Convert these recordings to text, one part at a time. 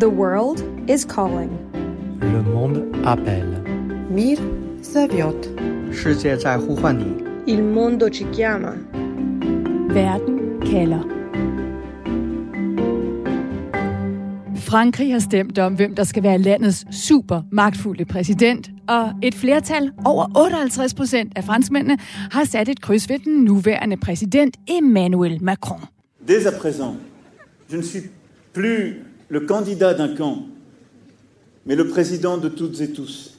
The world is calling. Le monde appelle. Mir zaviot. 世界在呼唤你。Il mondo ci chiama. Verden kalder. Frankrig har stemt om, hvem der skal være landets super magtfulde præsident, og et flertal, over 58 procent af franskmændene, har sat et kryds ved den nuværende præsident Emmanuel Macron. Dès à présent, je ne suis plus le candidat d'un camp, mais le président de toutes et tous.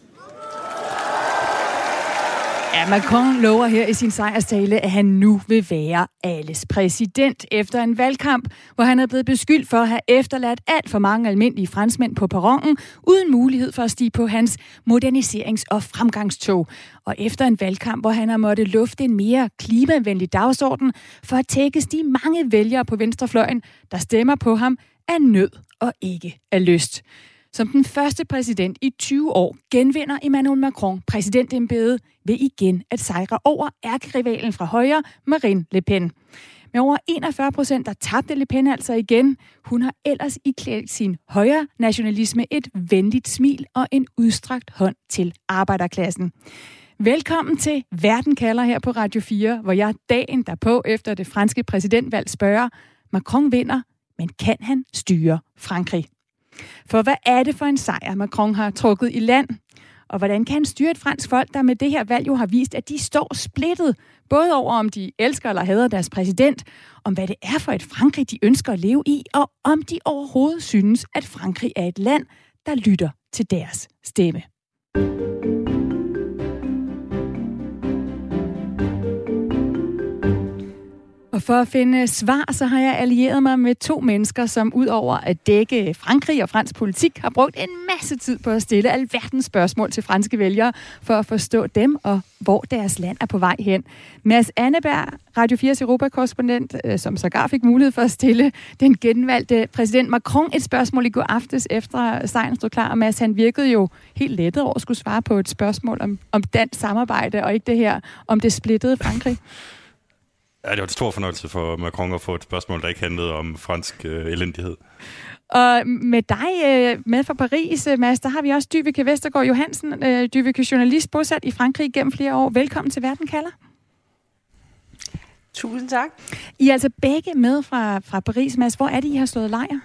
Ja, Macron lover her i sin sejrstale, at han nu vil være alles præsident efter en valgkamp, hvor han er blevet beskyldt for at have efterladt alt for mange almindelige franskmænd på perronen, uden mulighed for at stige på hans moderniserings- og fremgangstog. Og efter en valgkamp, hvor han har måttet lufte en mere klimavenlig dagsorden for at tækkes de mange vælgere på venstrefløjen, der stemmer på ham af nød og ikke af lyst. Som den første præsident i 20 år genvinder Emmanuel Macron præsidentembedet ved igen at sejre over ærkerivalen fra højre, Marine Le Pen. Med over 41 procent, der tabte Le Pen altså igen. Hun har ellers iklædt sin højre nationalisme et venligt smil og en udstrakt hånd til arbejderklassen. Velkommen til Verden kalder her på Radio 4, hvor jeg dagen derpå efter det franske præsidentvalg spørger, Macron vinder, men kan han styre Frankrig? For hvad er det for en sejr, Macron har trukket i land? Og hvordan kan han styre et fransk folk, der med det her valg jo har vist, at de står splittet, både over om de elsker eller hader deres præsident, om hvad det er for et Frankrig, de ønsker at leve i, og om de overhovedet synes, at Frankrig er et land, der lytter til deres stemme. Og for at finde svar, så har jeg allieret mig med to mennesker, som ud over at dække Frankrig og fransk politik, har brugt en masse tid på at stille alverdens spørgsmål til franske vælgere, for at forstå dem og hvor deres land er på vej hen. Mads Anneberg, Radio 4's Europakorrespondent, øh, som sågar fik mulighed for at stille den genvalgte præsident Macron et spørgsmål i går aftes, efter sejren stod klar. Og Mads, han virkede jo helt lettet over at skulle svare på et spørgsmål om, om dansk samarbejde, og ikke det her om det splittede Frankrig. Ja, det var en stor fornøjelse for Macron at få et spørgsmål, der ikke handlede om fransk øh, elendighed. Og med dig øh, med fra Paris, Mads, der har vi også Dyvike Vestergaard Johansen, øh, Dyvike journalist, bosat i Frankrig gennem flere år. Velkommen til Verden kalder. Tusind tak. I er altså begge med fra, fra Paris, Mads. Hvor er det, I har slået lejr?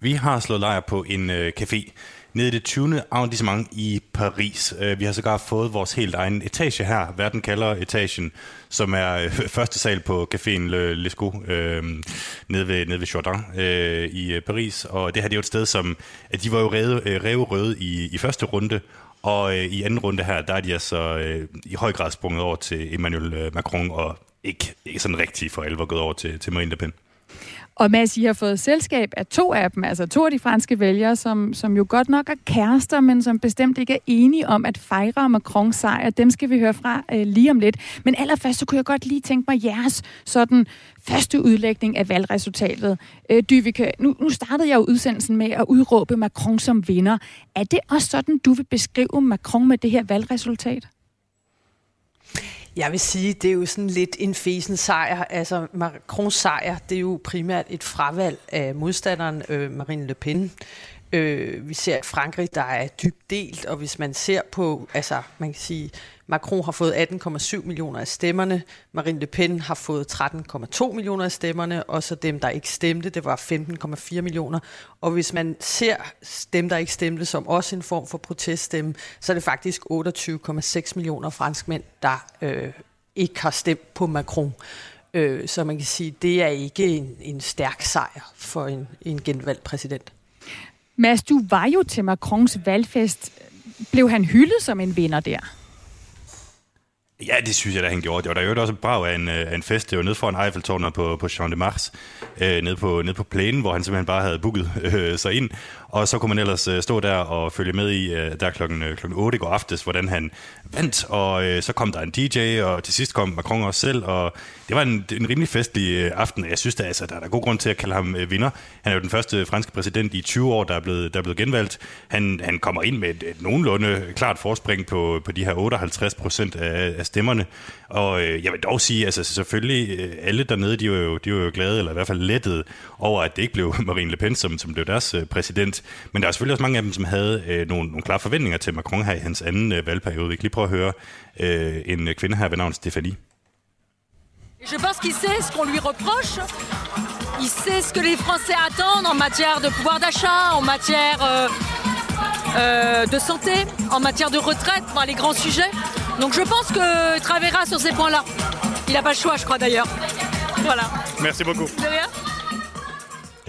Vi har slået lejr på en øh, café nede i det 20. arrondissement i Paris. Øh, vi har sågar fået vores helt egen etage her. Verden kalder etagen, som er øh, første sal på caféen Le Lescaut, øh, nede ved, nede ved Jordan øh, i øh, Paris. Og det her det er jo et sted, som at de var jo rev røde i, i første runde, og øh, i anden runde her, der er de altså øh, i høj grad sprunget over til Emmanuel Macron, og ikke, ikke sådan rigtig for alvor gået over til, til Marine Le Pen. Og Mads, I har fået selskab af to af dem, altså to af de franske vælgere, som, som jo godt nok er kærester, men som bestemt ikke er enige om at fejre Macrons sejr. Dem skal vi høre fra øh, lige om lidt. Men allerførst, så kunne jeg godt lige tænke mig jeres sådan første udlægning af valgresultatet. Øh, Dyvike, nu, nu startede jeg jo udsendelsen med at udråbe Macron som vinder. Er det også sådan, du vil beskrive Macron med det her valgresultat? Jeg vil sige, det er jo sådan lidt en fesen sejr. Altså Macrons sejr, det er jo primært et fravalg af modstanderen øh, Marine Le Pen. Øh, vi ser et Frankrig, der er dybt delt, og hvis man ser på, altså man kan sige, Macron har fået 18,7 millioner af stemmerne, Marine Le Pen har fået 13,2 millioner af stemmerne, og så dem, der ikke stemte, det var 15,4 millioner. Og hvis man ser dem, der ikke stemte, som også en form for proteststemme, så er det faktisk 28,6 millioner franskmænd, der øh, ikke har stemt på Macron. Øh, så man kan sige, det er ikke en, en stærk sejr for en, en genvalgt præsident. Mads, du var jo til Macrons valgfest. Blev han hyldet som en vinder der? Ja, det synes jeg da, han gjorde. Det var da jo også brag af en, øh, af en fest. Det var nede foran Eiffeltårnet på, på Jean de Mars, øh, nede, på, nede på plænen, hvor han simpelthen bare havde booket øh, sig ind. Og så kunne man ellers øh, stå der og følge med i, øh, der klokken, øh, klokken 8 går aftes, hvordan han vandt. Og øh, så kom der en DJ, og til sidst kom Macron også selv. Og det var en, en rimelig festlig øh, aften. Jeg synes, der, altså, der er der god grund til at kalde ham øh, vinder. Han er jo den første franske præsident i 20 år, der er blevet, der er blevet genvalgt. Han, han kommer ind med et, et nogenlunde klart forspring på, på de her 58 procent af, af stemmerne. Og øh, jeg vil dog sige, altså selvfølgelig, øh, alle dernede, de var, jo, de var jo glade, eller i hvert fald lettede over, at det ikke blev Marine Le Pen, som, som blev deres øh, præsident. Men der er selvfølgelig også mange af dem, som havde øh, nogle, nogle klare forventninger til Macron her i hans anden øh, valgperiode. Vi kan lige prøve at høre øh, en kvinde her ved navn Stéphanie. Je pense qu'il sait ce qu'on lui reproche. Il sait ce que les Français attendent en matière de pouvoir d'achat, en matière euh, euh, de santé, en matière de retraite, enfin, les grands sujets. Donc je pense que travaillera sur ces points-là. Il n'a pas le choix, je crois d'ailleurs. Voilà. Merci beaucoup. De rien.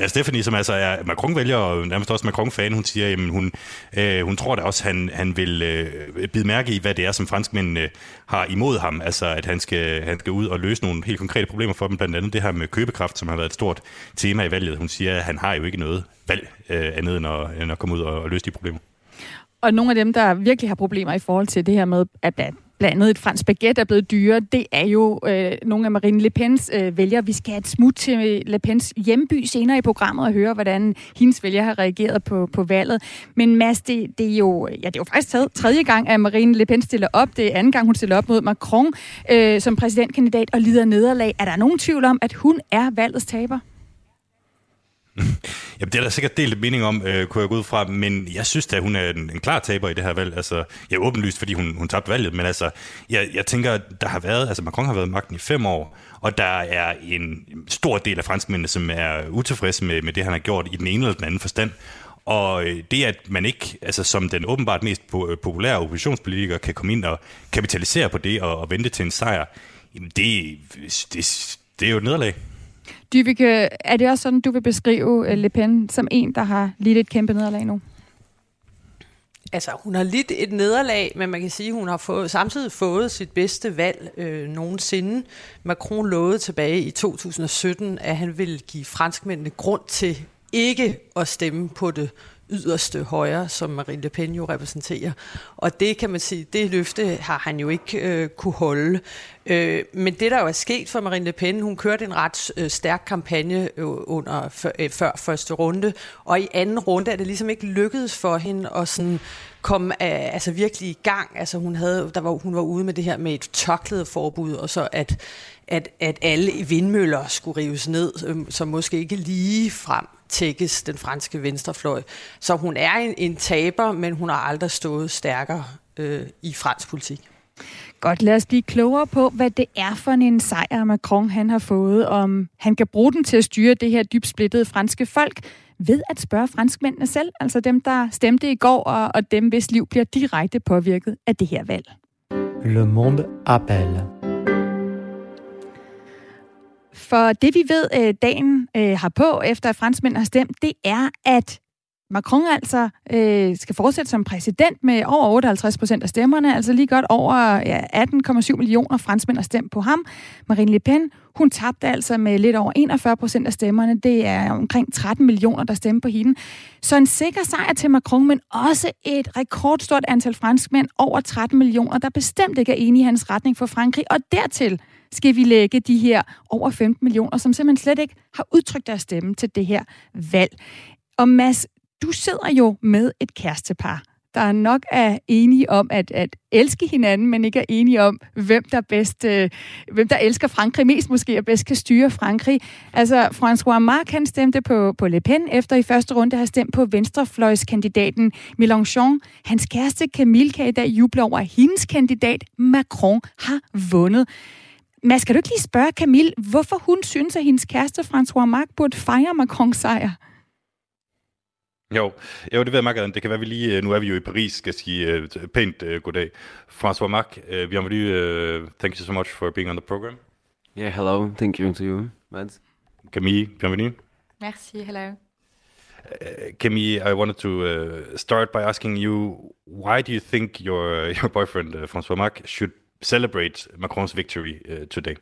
Ja, Stephanie, som altså er Macron-vælger og nærmest også Macron-fan, hun siger, at hun, øh, hun tror da også, at han, han vil øh, bide mærke i, hvad det er, som franskmændene øh, har imod ham. Altså, at han skal, han skal ud og løse nogle helt konkrete problemer for dem, blandt andet det her med købekraft, som har været et stort tema i valget. Hun siger, at han har jo ikke noget valg øh, andet end at, end at komme ud og, og løse de problemer. Og nogle af dem, der virkelig har problemer i forhold til det her med, at blandt andet et fransk baguette er blevet dyrere, det er jo øh, nogle af Marine Le Pens øh, vælgere. Vi skal have et smut til Le Pens hjemby senere i programmet og høre, hvordan hendes vælgere har reageret på, på valget. Men Mads, det, det, er jo, ja, det er jo faktisk taget tredje gang, at Marine Le Pen stiller op. Det er anden gang, hun stiller op mod Macron øh, som præsidentkandidat og lider nederlag. Er der nogen tvivl om, at hun er valgets taber? Jamen, det er der sikkert delt mening om, øh, kunne jeg gå ud fra, men jeg synes da, hun er en, en klar taber i det her valg. Altså, jeg er åbenlyst, fordi hun, hun tabte valget, men altså, jeg, jeg tænker, der har været, altså Macron har været magten i fem år, og der er en stor del af franskmændene, som er utilfredse med, med det, han har gjort i den ene eller den anden forstand. Og øh, det, at man ikke, altså som den åbenbart mest øh, populære oppositionspolitiker, kan komme ind og kapitalisere på det og, og vente til en sejr, jamen det, det, det er jo et nederlag. Dybike, er det også sådan, du vil beskrive øh, Le Pen som en, der har lidt et kæmpe nederlag nu? Altså, hun har lidt et nederlag, men man kan sige, at hun har fået, samtidig fået sit bedste valg øh, nogensinde. Macron lovede tilbage i 2017, at han ville give franskmændene grund til ikke at stemme på det yderste højre, som Marine Le Pen jo repræsenterer. Og det kan man sige, det løfte har han jo ikke øh, kunne holde. Øh, men det, der jo er sket for Marine Le Pen, hun kørte en ret øh, stærk kampagne øh, under før, øh, før første runde, og i anden runde er det ligesom ikke lykkedes for hende at sådan komme øh, altså virkelig i gang. Altså hun, havde, der var, hun var ude med det her med et tørklædeforbud, og så at, at, at alle vindmøller skulle rives ned, øh, som måske ikke lige frem tækkes den franske venstrefløj. Så hun er en, en taber, men hun har aldrig stået stærkere øh, i fransk politik. Godt, lad os blive klogere på, hvad det er for en sejr, Macron han har fået, om han kan bruge den til at styre det her dybt splittede franske folk, ved at spørge franskmændene selv, altså dem, der stemte i går, og, og dem, hvis liv bliver direkte påvirket af det her valg. Le monde appelle. For det vi ved, øh, dagen øh, har på, efter at franskmænd har stemt, det er, at Macron altså øh, skal fortsætte som præsident med over 58 procent af stemmerne, altså lige godt over ja, 18,7 millioner franskmænd har stemt på ham. Marine Le Pen, hun tabte altså med lidt over 41 procent af stemmerne. Det er omkring 13 millioner, der stemmer på hende. Så en sikker sejr til Macron, men også et rekordstort antal franskmænd, over 13 millioner, der bestemt ikke er enige i hans retning for Frankrig. Og dertil skal vi lægge de her over 15 millioner, som simpelthen slet ikke har udtrykt deres stemme til det her valg. Og Mads, du sidder jo med et kærestepar, der nok er enige om at, at elske hinanden, men ikke er enige om, hvem der bedst, øh, hvem der elsker Frankrig mest måske, og bedst kan styre Frankrig. Altså, François Marc, han stemte på, på Le Pen, efter i første runde har stemt på venstrefløjskandidaten Mélenchon. Hans kæreste Camille kan i dag juble over, at hendes kandidat Macron har vundet. Mads, skal du ikke lige spørge Camille, hvorfor hun synes, at hendes kæreste François Marc burde fejre Macrons sejr? Jo, jo, det ved jeg meget Det kan være, vi lige, øh, nu er vi jo i Paris, skal sige uh, pænt uh, goddag. François Marc, uh, bienvenue. Uh, thank you so much for being on the program. Yeah, hello. Thank you to you, Mads. Camille, bienvenue. Merci, hello. Uh, Camille, I wanted to uh, start by asking you, why do you think your your boyfriend, uh, François Marc, should celebrate Macron's victory uh, today?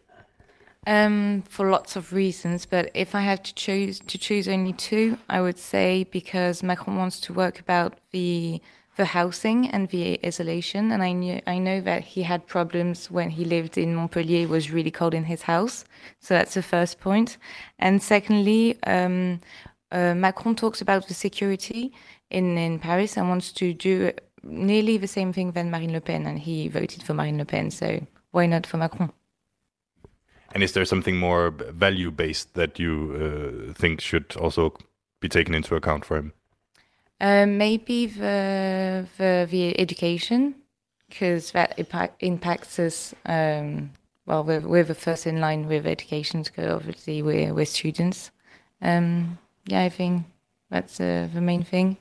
Um, for lots of reasons, but if I had to choose to choose only two, I would say because Macron wants to work about the the housing and the isolation, and I knew I know that he had problems when he lived in Montpellier. It was really cold in his house, so that's the first point. And secondly, um, uh, Macron talks about the security in in Paris and wants to do nearly the same thing than Marine Le Pen, and he voted for Marine Le Pen. So why not for Macron? And is there something more value based that you uh, think should also be taken into account for him? Uh, maybe the, the, the education, because that impact, impacts us. Um, well, we're, we're the first in line with education, because obviously we're, we're students. Um, yeah, I think that's uh, the main thing.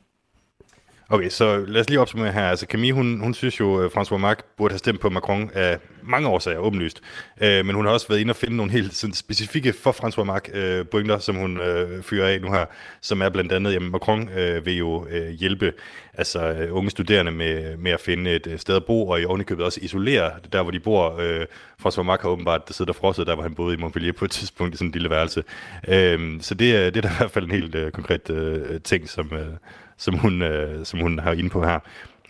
Okay, så lad os lige opsummere her. Altså Camille, hun, hun synes jo, øh, at François Marc burde have stemt på Macron af mange årsager, åbenlyst. Øh, men hun har også været inde og finde nogle helt sådan, specifikke for François Marc øh, pointer, som hun øh, fyrer af nu her, som er blandt andet, jamen Macron øh, vil jo øh, hjælpe altså, øh, unge studerende med, med at finde et øh, sted at bo, og i ovenikøbet også isolere der, hvor de bor. Øh, François Marc har åbenbart siddet og frosset, der hvor han boede i Montpellier på et tidspunkt i sådan en lille værelse. Øh, så det, øh, det er da i hvert fald en helt øh, konkret øh, ting, som... Øh, som hun, øh, som hun har inde på her.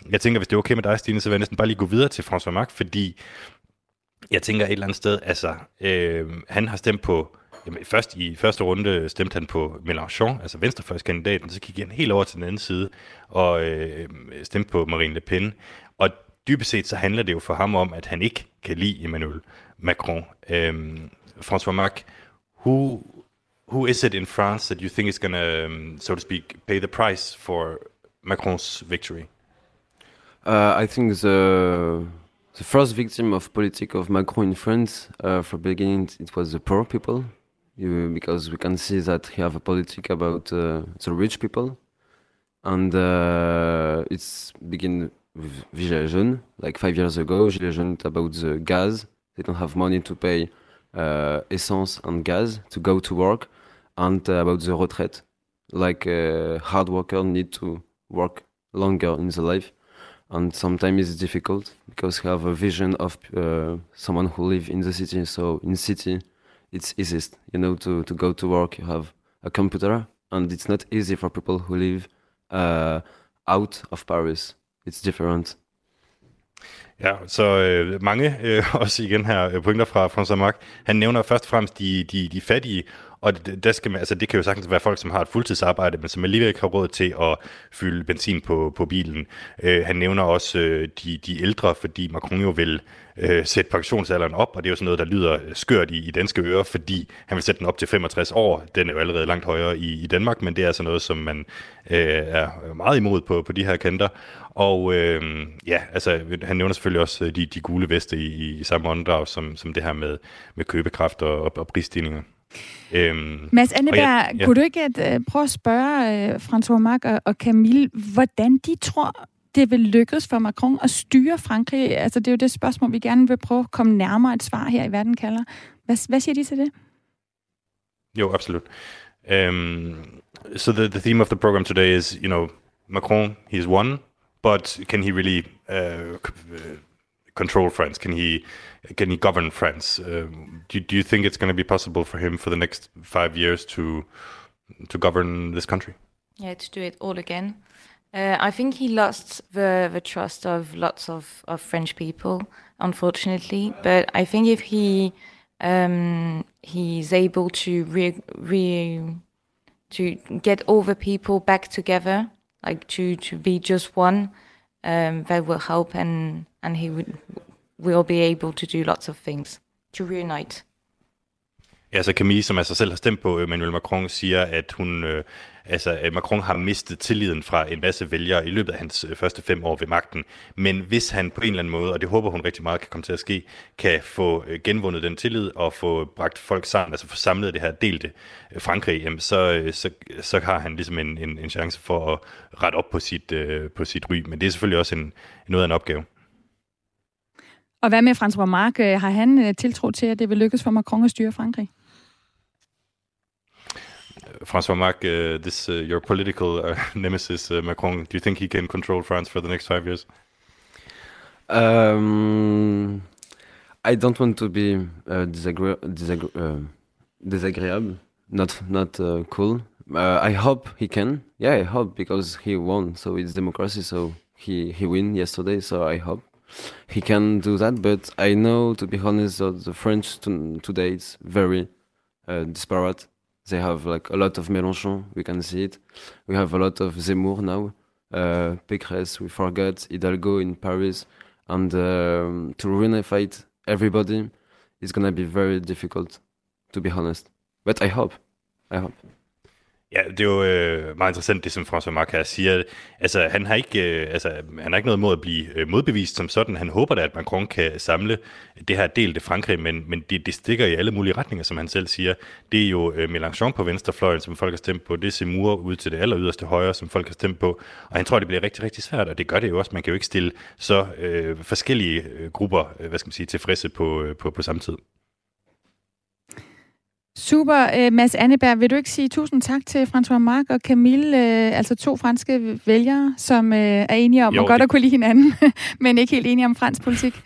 Jeg tænker, hvis det er okay med dig, Stine, så vil jeg næsten bare lige gå videre til François Marc, fordi jeg tænker et eller andet sted, altså, øh, han har stemt på, jamen først i første runde stemte han på Mélenchon, altså venstrefløjskandidaten, så gik han helt over til den anden side og øh, stemte på Marine Le Pen. Og dybest set så handler det jo for ham om, at han ikke kan lide Emmanuel Macron. Øh, François Marc, who who is it in France that you think is going to, um, so to speak, pay the price for Macron's victory? Uh, I think the the first victim of politics of Macron in France, uh, from the beginning, it was the poor people, you, because we can see that he have a politic about uh, the rich people, and uh, it's begin with Gilets jaunes, like five years ago. Gilets jaunes about the gas; they don't have money to pay uh, essence and gas to go to work and about the retraite. Like uh, hard worker need to work longer in the life, and sometimes it's difficult because you have a vision of uh, someone who live in the city. So in city, it's easiest, you know, to to go to work. You have a computer, and it's not easy for people who live uh, out of Paris. It's different. Ja, så øh, mange, øh, også igen her, pointer fra François Marc. Han nævner først og fremmest de, de, de fattige, og det, der skal man, altså, det kan jo sagtens være folk, som har et fuldtidsarbejde, men som alligevel ikke har råd til at fylde benzin på, på bilen. Øh, han nævner også øh, de, de ældre, fordi Macron jo vil øh, sætte pensionsalderen op, og det er jo sådan noget, der lyder skørt i, i danske ører, fordi han vil sætte den op til 65 år. Den er jo allerede langt højere i, i Danmark, men det er altså noget, som man øh, er meget imod på, på de her kanter. Og øh, ja, altså, han nævner selvfølgelig også øh, de, de gule veste i, i samme åndedrag, som, som det her med, med købekraft og, og, og prisstigninger. Øhm, Mads Anneberg, ja, ja. kunne du ikke uh, prøve at spørge uh, François Marc og, og Camille, hvordan de tror, det vil lykkes for Macron at styre Frankrig? Altså, det er jo det spørgsmål, vi gerne vil prøve at komme nærmere et svar her i Verden kalder. Hvad, hvad siger de til det? Jo, absolut. Um, so the, the theme of the program today is, you know, Macron, he's won, but can he really uh, control France? Can he can he govern France? Um, do, do you think it's going to be possible for him for the next five years to to govern this country? Yeah, to do it all again. Uh, I think he lost the the trust of lots of, of French people, unfortunately. But I think if he um, he's able to re, re to get all the people back together, like to to be just one, um, that will help, and and he would we'll be able to do lots of things to reunite. Ja, så Camille, som altså selv har stemt på øh, Emmanuel Macron, siger, at hun, øh, altså, at Macron har mistet tilliden fra en masse vælgere i løbet af hans øh, første fem år ved magten. Men hvis han på en eller anden måde, og det håber hun rigtig meget kan komme til at ske, kan få øh, genvundet den tillid og få bragt folk sammen, altså få samlet det her delte Frankrig, jamen, så, så, så har han ligesom en, en, en chance for at rette op på sit, øh, på sit ry. Men det er selvfølgelig også en, noget af en opgave. Og hvad med François Marc? Har han tiltro til, at det vil lykkes for Macron at styre Frankrig? François Marc, uh, this uh, your political uh, nemesis uh, Macron. Do you think he can control France for the next five years? Um, I don't want to be uh, disagree- disagree- uh, disagreeable, not not uh, cool. Uh, I hope he can. Yeah, I hope because he won, so it's democracy. So he he win yesterday. So I hope he can do that. But I know, to be honest, that the French today is very uh, disparate. They have like a lot of Mélenchon. We can see it. We have a lot of Zemmour now. Uh, Pécresse, we forgot Hidalgo in Paris, and um, to reunify everybody, is gonna be very difficult, to be honest. But I hope, I hope. Ja, det er jo øh, meget interessant, det som François Marc siger. Altså, han har ikke, øh, altså, han har ikke noget mod at blive øh, modbevist som sådan. Han håber da, at Macron kan samle det her delte Frankrig, men, men det, det stikker i alle mulige retninger, som han selv siger. Det er jo øh, Mélenchon på venstrefløjen, som folk har stemt på. Det er Zemmour ud til det aller yderste højre, som folk har stemt på. Og han tror, det bliver rigtig, rigtig svært, og det gør det jo også. Man kan jo ikke stille så øh, forskellige øh, grupper, øh, hvad skal man sige, tilfredse på, øh, på, på samme tid. Super. Uh, Mads Anneberg, vil du ikke sige tusind tak til François Marc og Camille, uh, altså to franske vælgere, som uh, er enige om jo, at godt det... at kunne lide hinanden, men ikke helt enige om fransk politik?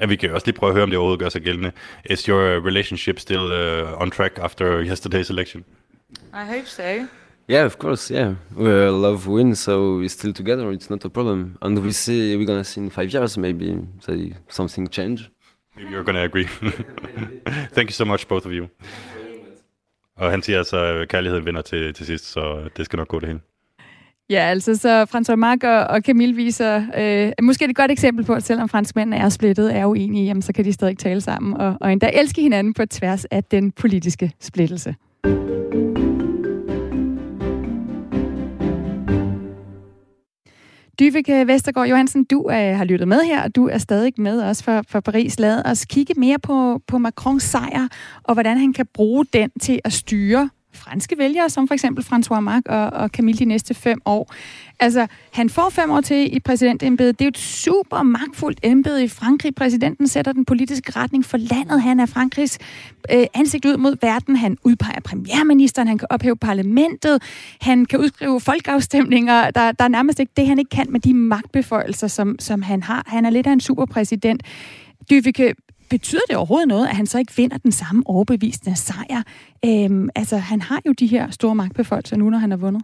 Ja, vi kan også lige prøve at høre, om det overhovedet gør sig gældende. Is your relationship still uh, on track after yesterday's election? I hope so. Yeah, of course. Yeah, we love win, so we're still together. It's not a problem, and we see we're gonna see in five years maybe say something change. Maybe you're gonna agree. Thank you so much, both of you. Og han siger altså, at kærligheden vinder til, til sidst, så det skal nok gå det hele. Ja, altså så François Marc og, og Camille viser øh, måske et godt eksempel på, at selvom franskmændene er splittet, er uenige, jamen, så kan de stadig tale sammen og, og endda elske hinanden på tværs af den politiske splittelse. Dyvike øh, Vestergaard Johansen, du øh, har lyttet med her, og du er stadig med os for, for Paris. Lad os kigge mere på, på Macrons sejr, og hvordan han kan bruge den til at styre franske vælgere, som for eksempel François Marc og, og Camille de næste fem år. Altså, han får fem år til i præsidentembedet. Det er jo et super magtfuldt embede i Frankrig. Præsidenten sætter den politiske retning for landet. Han er Frankrigs øh, ansigt ud mod verden. Han udpeger premierministeren. Han kan ophæve parlamentet. Han kan udskrive folkeafstemninger. Der, der er nærmest ikke det, han ikke kan med de magtbeføjelser, som, som han har. Han er lidt af en superpræsident. Dyvike, betyder det overhovedet noget, at han så ikke vinder den samme overbevisende sejr? Øhm, altså, han har jo de her store magtbeføjelser nu, når han har vundet.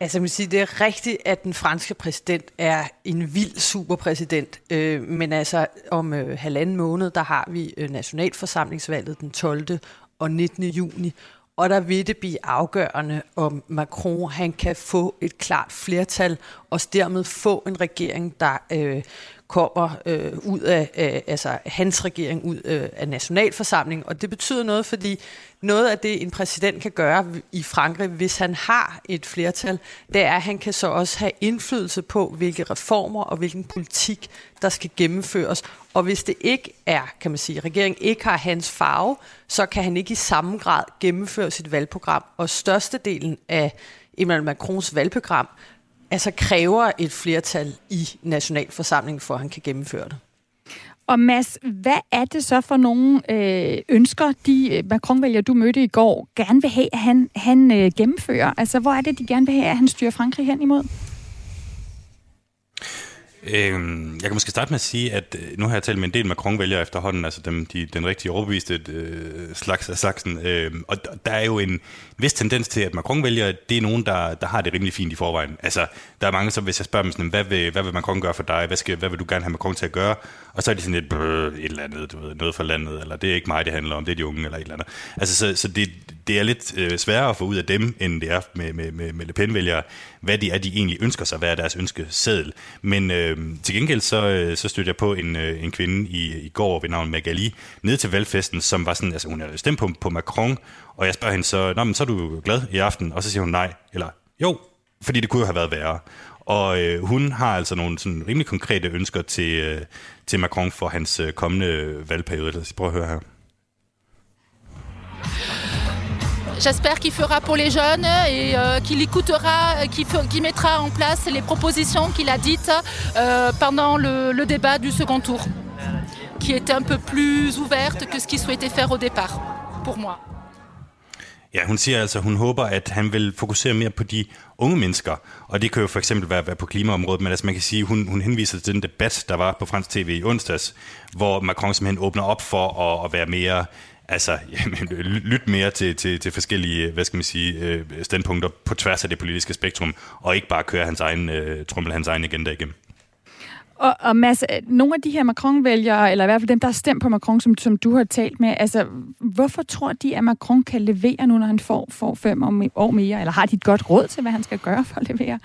Altså, man vil sige, det er rigtigt, at den franske præsident er en vild superpræsident. Øh, men altså, om øh, halvanden måned, der har vi øh, nationalforsamlingsvalget den 12. og 19. juni. Og der vil det blive afgørende, om Macron han kan få et klart flertal, og dermed få en regering, der øh, kommer øh, ud af, øh, altså hans regering ud øh, af nationalforsamlingen, og det betyder noget, fordi noget af det, en præsident kan gøre i Frankrig, hvis han har et flertal, det er, at han kan så også have indflydelse på, hvilke reformer og hvilken politik, der skal gennemføres. Og hvis det ikke er, kan man sige, regeringen ikke har hans farve, så kan han ikke i samme grad gennemføre sit valgprogram. Og størstedelen af Emmanuel Macrons valgprogram altså kræver et flertal i nationalforsamlingen, for at han kan gennemføre det. Og Mads, hvad er det så for nogle øh, ønsker, de øh, Macron-vælgere, du mødte i går, gerne vil have, at han, han øh, gennemfører? Altså, hvor er det, de gerne vil have, at han styrer Frankrig hen imod? Øhm, jeg kan måske starte med at sige, at øh, nu har jeg talt med en del Macron-vælgere efterhånden, altså dem, de, den rigtige overbeviste øh, slags af saksen, øh, og der er jo en vis tendens til, at Macron-vælgere, det er nogen, der, der har det rimelig fint i forvejen. Altså, der er mange, som hvis jeg spørger dem sådan, hvad vil, hvad vil Macron gøre for dig? Hvad, skal, hvad vil du gerne have Macron til at gøre? Og så er de sådan lidt, et eller andet, du ved, noget for landet, eller det er ikke mig, det handler om, det er de unge, eller et eller andet. Altså, så, så det, det er lidt øh, sværere at få ud af dem, end det er med, med, med, med Le Pen-vælgere, hvad det er, de egentlig ønsker sig, hvad er deres ønskeseddel. Men øh, til gengæld så, øh, så stødte jeg på en, øh, en kvinde i, i går ved navn Magali, ned til valgfesten, som var sådan, altså hun havde stemt på, på Macron, og jeg spørger hende så, Nå, men så er du glad i aften? Og så siger hun nej, eller jo, fordi det kunne jo have været værre. Og øh, hun har altså nogle sådan rimelig konkrete ønsker til, øh, Macron øh. J'espère qu'il fera pour les jeunes et euh, qu'il écoutera, qu'il qu mettra en place les propositions qu'il a dites euh, pendant le, le, débat du second tour, qui était un peu plus ouverte que ce qu'il souhaitait faire au départ, pour moi. Ja, hun siger altså, hun håber, at han vil fokusere mere på de unge mennesker, og det kan jo for eksempel være, være på klimaområdet, men altså man kan sige, hun, hun henviser til den debat, der var på fransk tv i onsdags, hvor Macron simpelthen åbner op for at, at være mere altså, jamen, lyt mere til, til, til forskellige, hvad skal man sige, øh, standpunkter på tværs af det politiske spektrum, og ikke bare køre hans egen, øh, uh, trummel hans egen agenda igennem. Og, og Mads, øh, nogle af de her Macron-vælgere, eller i hvert fald dem, der har stemt på Macron, som, som du har talt med, altså, hvorfor tror de, at Macron kan levere nu, når han får, får fem år mere? Eller har de et godt råd til, hvad han skal gøre for at levere?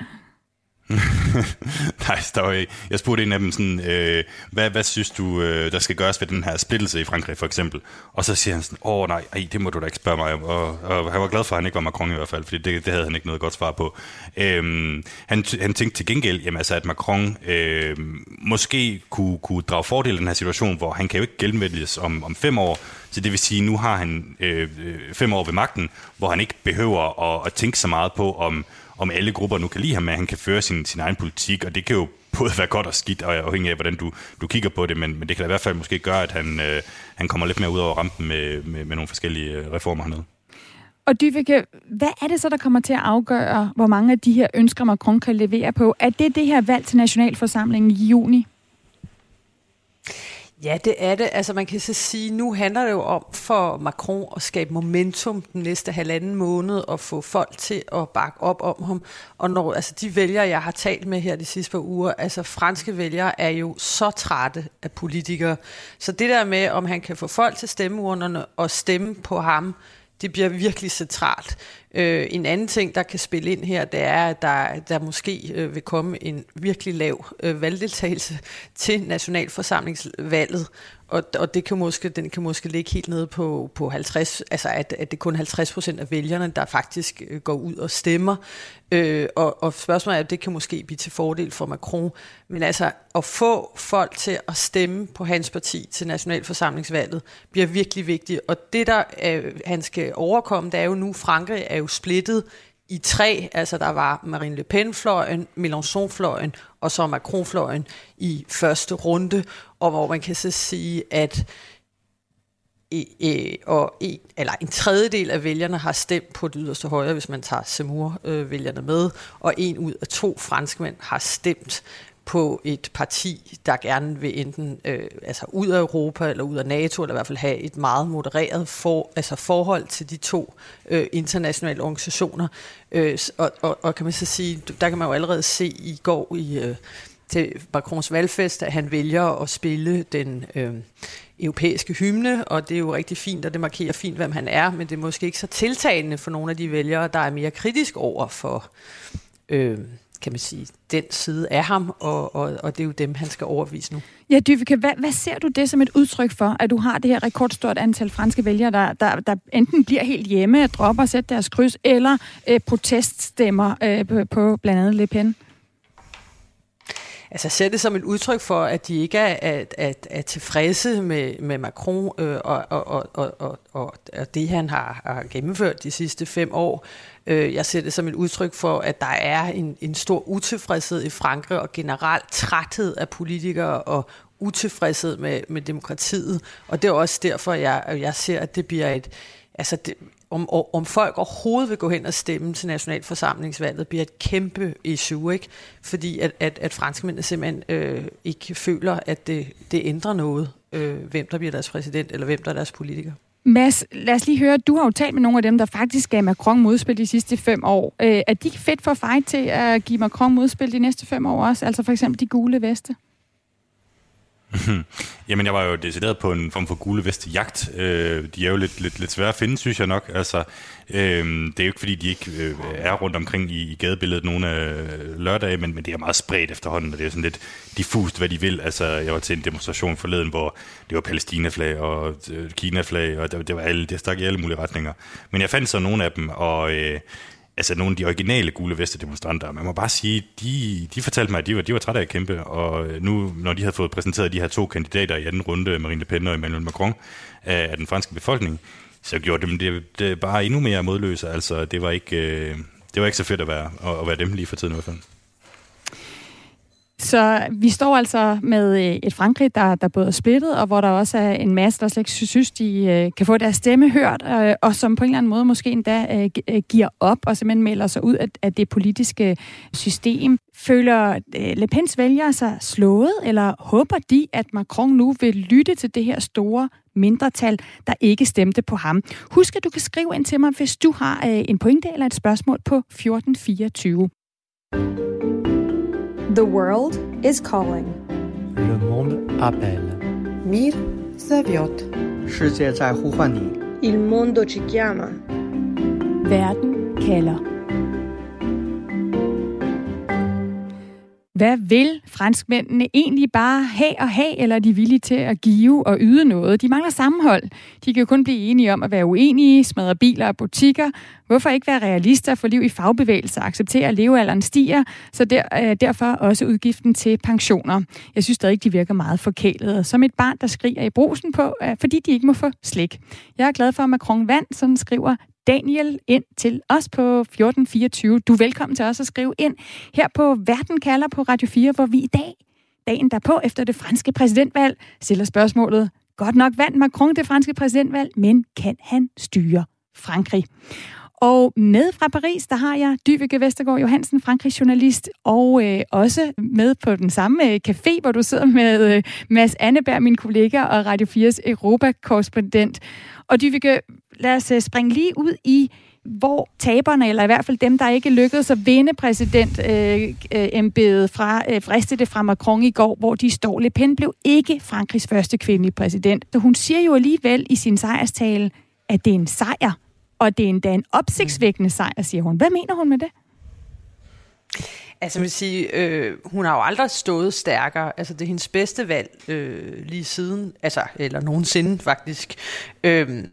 Nej, der ikke. Jeg spurgte en af dem sådan, øh, hvad, hvad synes du, øh, der skal gøres ved den her splittelse i Frankrig, for eksempel? Og så siger han sådan, åh nej, ej, det må du da ikke spørge mig om. Og, og han var glad for, at han ikke var Macron i hvert fald, fordi det, det havde han ikke noget godt svar på. Øhm, han, han tænkte til gengæld, jamen, altså, at Macron øh, måske kunne, kunne drage fordel af den her situation, hvor han kan jo ikke genvælges om, om fem år, så det vil sige, nu har han øh, øh fem år ved magten, hvor han ikke behøver at, at tænke så meget på, om om alle grupper nu kan lide ham, men han kan føre sin, sin egen politik, og det kan jo både være godt og skidt, og afhængig af, hvordan du, du kigger på det, men, men det kan da i hvert fald måske gøre, at han, øh, han kommer lidt mere ud over rampen med, med, med nogle forskellige øh, reformer hernede. Og Dyvike, hvad er det så, der kommer til at afgøre, hvor mange af de her ønsker, Macron kan levere på? Er det det her valg til Nationalforsamlingen i juni? Ja, det er det. Altså man kan så sige, nu handler det jo om for Macron at skabe momentum den næste halvanden måned og få folk til at bakke op om ham. Og når altså de vælgere, jeg har talt med her de sidste par uger, altså franske vælgere er jo så trætte af politikere. Så det der med, om han kan få folk til stemmeurnerne og stemme på ham, det bliver virkelig centralt. Øh, en anden ting, der kan spille ind her, det er, at der, der måske øh, vil komme en virkelig lav øh, valgdeltagelse til nationalforsamlingsvalget, og, og det kan måske, den kan måske ligge helt nede på, på 50, altså at, at det kun 50 procent af vælgerne, der faktisk øh, går ud og stemmer. Øh, og, og spørgsmålet er, at det kan måske blive til fordel for Macron. Men altså at få folk til at stemme på hans parti til nationalforsamlingsvalget, bliver virkelig vigtigt. Og det, der øh, han skal overkomme, det er jo nu, Frankrig er jo splittet i tre, altså der var Marine Le Pen-fløjen, Mélenchon-fløjen og så Macron-fløjen i første runde, og hvor man kan så sige, at e, e, og en, eller en tredjedel af vælgerne har stemt på det yderste højre, hvis man tager Semur-vælgerne øh, med, og en ud af to franskmænd har stemt på et parti, der gerne vil enten øh, altså ud af Europa eller ud af NATO, eller i hvert fald have et meget modereret for, altså forhold til de to øh, internationale organisationer. Øh, og, og, og kan man så sige, der kan man jo allerede se i går i øh, til Macrons valgfest, at han vælger at spille den øh, europæiske hymne, og det er jo rigtig fint, og det markerer fint, hvem han er, men det er måske ikke så tiltagende for nogle af de vælgere, der er mere kritisk over for øh, kan man sige, den side af ham, og, og, og det er jo dem, han skal overvise nu. Ja, Dyvike, hvad, hvad ser du det som et udtryk for, at du har det her rekordstort antal franske vælgere, der, der, der enten bliver helt hjemme, dropper at sætte deres kryds, eller øh, proteststemmer øh, på, på blandt andet Le Pen? Altså ser det som et udtryk for, at de ikke er, er, er, er tilfredse med, med Macron øh, og, og, og, og, og, og det, han har, har gennemført de sidste fem år. Øh, jeg ser det som et udtryk for, at der er en, en stor utilfredshed i Frankrig og generelt træthed af politikere og utilfredshed med, med demokratiet. Og det er også derfor, jeg, jeg ser, at det bliver et... Altså det, om, om folk overhovedet vil gå hen og stemme til nationalforsamlingsvalget, bliver et kæmpe issue, ikke? fordi at, at, at franskmændene simpelthen øh, ikke føler, at det, det ændrer noget, øh, hvem der bliver deres præsident, eller hvem der er deres politiker. Mads, lad os lige høre, du har jo talt med nogle af dem, der faktisk gav Macron modspil de sidste fem år. Øh, er de fedt for fight til at give Macron modspil de næste fem år også? Altså for eksempel de gule veste? Mhm. Jamen, jeg var jo decideret på en form for gule veste jagt. Øh, de er jo lidt, lidt, lidt svære at finde, synes jeg nok. Altså, øh, det er jo ikke, fordi de ikke øh, er rundt omkring i, i gadebilledet nogle øh, af lørdage, men, men det er meget spredt efterhånden, og det er sådan lidt diffust, hvad de vil. Altså, jeg var til en demonstration forleden, hvor det var Palæstina-flag og øh, Kina-flag, og det, det var alle, det stak i alle mulige retninger. Men jeg fandt så nogle af dem, og... Øh, altså nogle af de originale gule veste-demonstranter, man må bare sige, de, de fortalte mig, at de var, de var trætte af at kæmpe, og øh, nu, når de havde fået præsenteret de her to kandidater i anden runde, Marine Le Pen og Emmanuel Macron, af, af den franske befolkning, så gjorde dem det, det bare endnu mere modløse. Altså, det var ikke, øh, det var ikke så fedt at være, at, at være dem lige for tiden i hvert fald. Så vi står altså med øh, et Frankrig, der, der både er splittet, og hvor der også er en masse, der slet ikke synes, de øh, kan få deres stemme hørt, øh, og som på en eller anden måde måske endda giver op og simpelthen melder sig ud af det politiske system. Føler Le Pens vælgere sig slået, eller håber de, at Macron nu vil lytte til det her store mindretal, der ikke stemte på ham? Husk, at du kan skrive ind til mig, hvis du har en pointe eller et spørgsmål på 1424. The world is calling. Le monde appelle. Мир зовет. Il mondo ci chiama. Werden Keller. Hvad vil franskmændene egentlig bare have og have, eller er de villige til at give og yde noget? De mangler sammenhold. De kan jo kun blive enige om at være uenige, smadre biler og butikker. Hvorfor ikke være realister for liv i fagbevægelser og acceptere, at levealderen stiger, så der, øh, derfor også udgiften til pensioner? Jeg synes stadig, de virker meget forkælet. Som et barn, der skriger i brusen på, øh, fordi de ikke må få slik. Jeg er glad for, at Macron vandt, sådan skriver Daniel ind til os på 1424. Du er velkommen til os at skrive ind her på Verden kalder på Radio 4, hvor vi i dag, dagen derpå efter det franske præsidentvalg, stiller spørgsmålet, godt nok vandt Macron det franske præsidentvalg, men kan han styre Frankrig? Og med fra Paris, der har jeg Dyvike Vestergaard Johansen, Frankrigs journalist, og øh, også med på den samme øh, café, hvor du sidder med øh, Mads Anneberg, min kollega, og Radio 4's Europa-korrespondent. Og Dyvike, lad os øh, springe lige ud i, hvor taberne, eller i hvert fald dem, der ikke lykkedes at vinde præsidentembedet øh, øh, fra, øh, friste det fra Macron i går, hvor de står. Le Pen blev ikke Frankrigs første kvindelige præsident. Så hun siger jo alligevel i sin sejrstale, at det er en sejr, og det er endda en opsigtsvækkende sejr, siger hun. Hvad mener hun med det? Altså, jeg vil sige, øh, hun har jo aldrig stået stærkere. Altså, det er hendes bedste valg øh, lige siden, altså, eller nogensinde faktisk. Øh,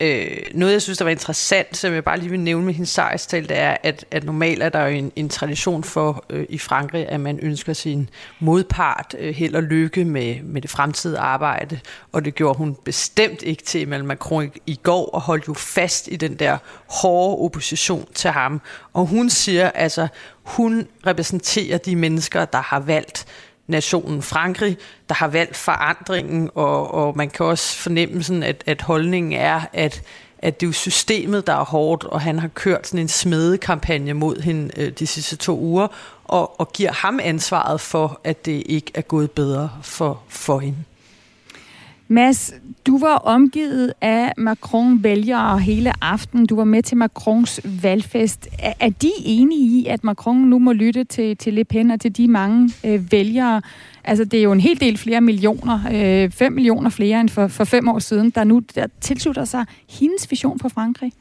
Øh, noget, jeg synes, der var interessant, som jeg bare lige vil nævne med hendes sejrstal, det er, at, at normalt er der jo en, en tradition for øh, i Frankrig, at man ønsker sin modpart øh, held og lykke med, med det fremtidige arbejde, og det gjorde hun bestemt ikke til Emmanuel Macron i, i går, og holdt jo fast i den der hårde opposition til ham. Og hun siger, altså, hun repræsenterer de mennesker, der har valgt nationen Frankrig, der har valgt forandringen, og, og man kan også fornemme sådan, at, at holdningen er, at at det er jo systemet, der er hårdt, og han har kørt sådan en smedekampagne mod hende øh, de sidste to uger, og, og giver ham ansvaret for, at det ikke er gået bedre for, for hende. Mads, du var omgivet af Macron-vælgere hele aften. Du var med til Macrons valgfest. Er, er de enige i, at Macron nu må lytte til, til Le Pen og til de mange øh, vælgere? Altså, det er jo en hel del flere millioner, øh, 5 millioner flere end for, for fem år siden, der nu der tilslutter sig hendes vision for Frankrig.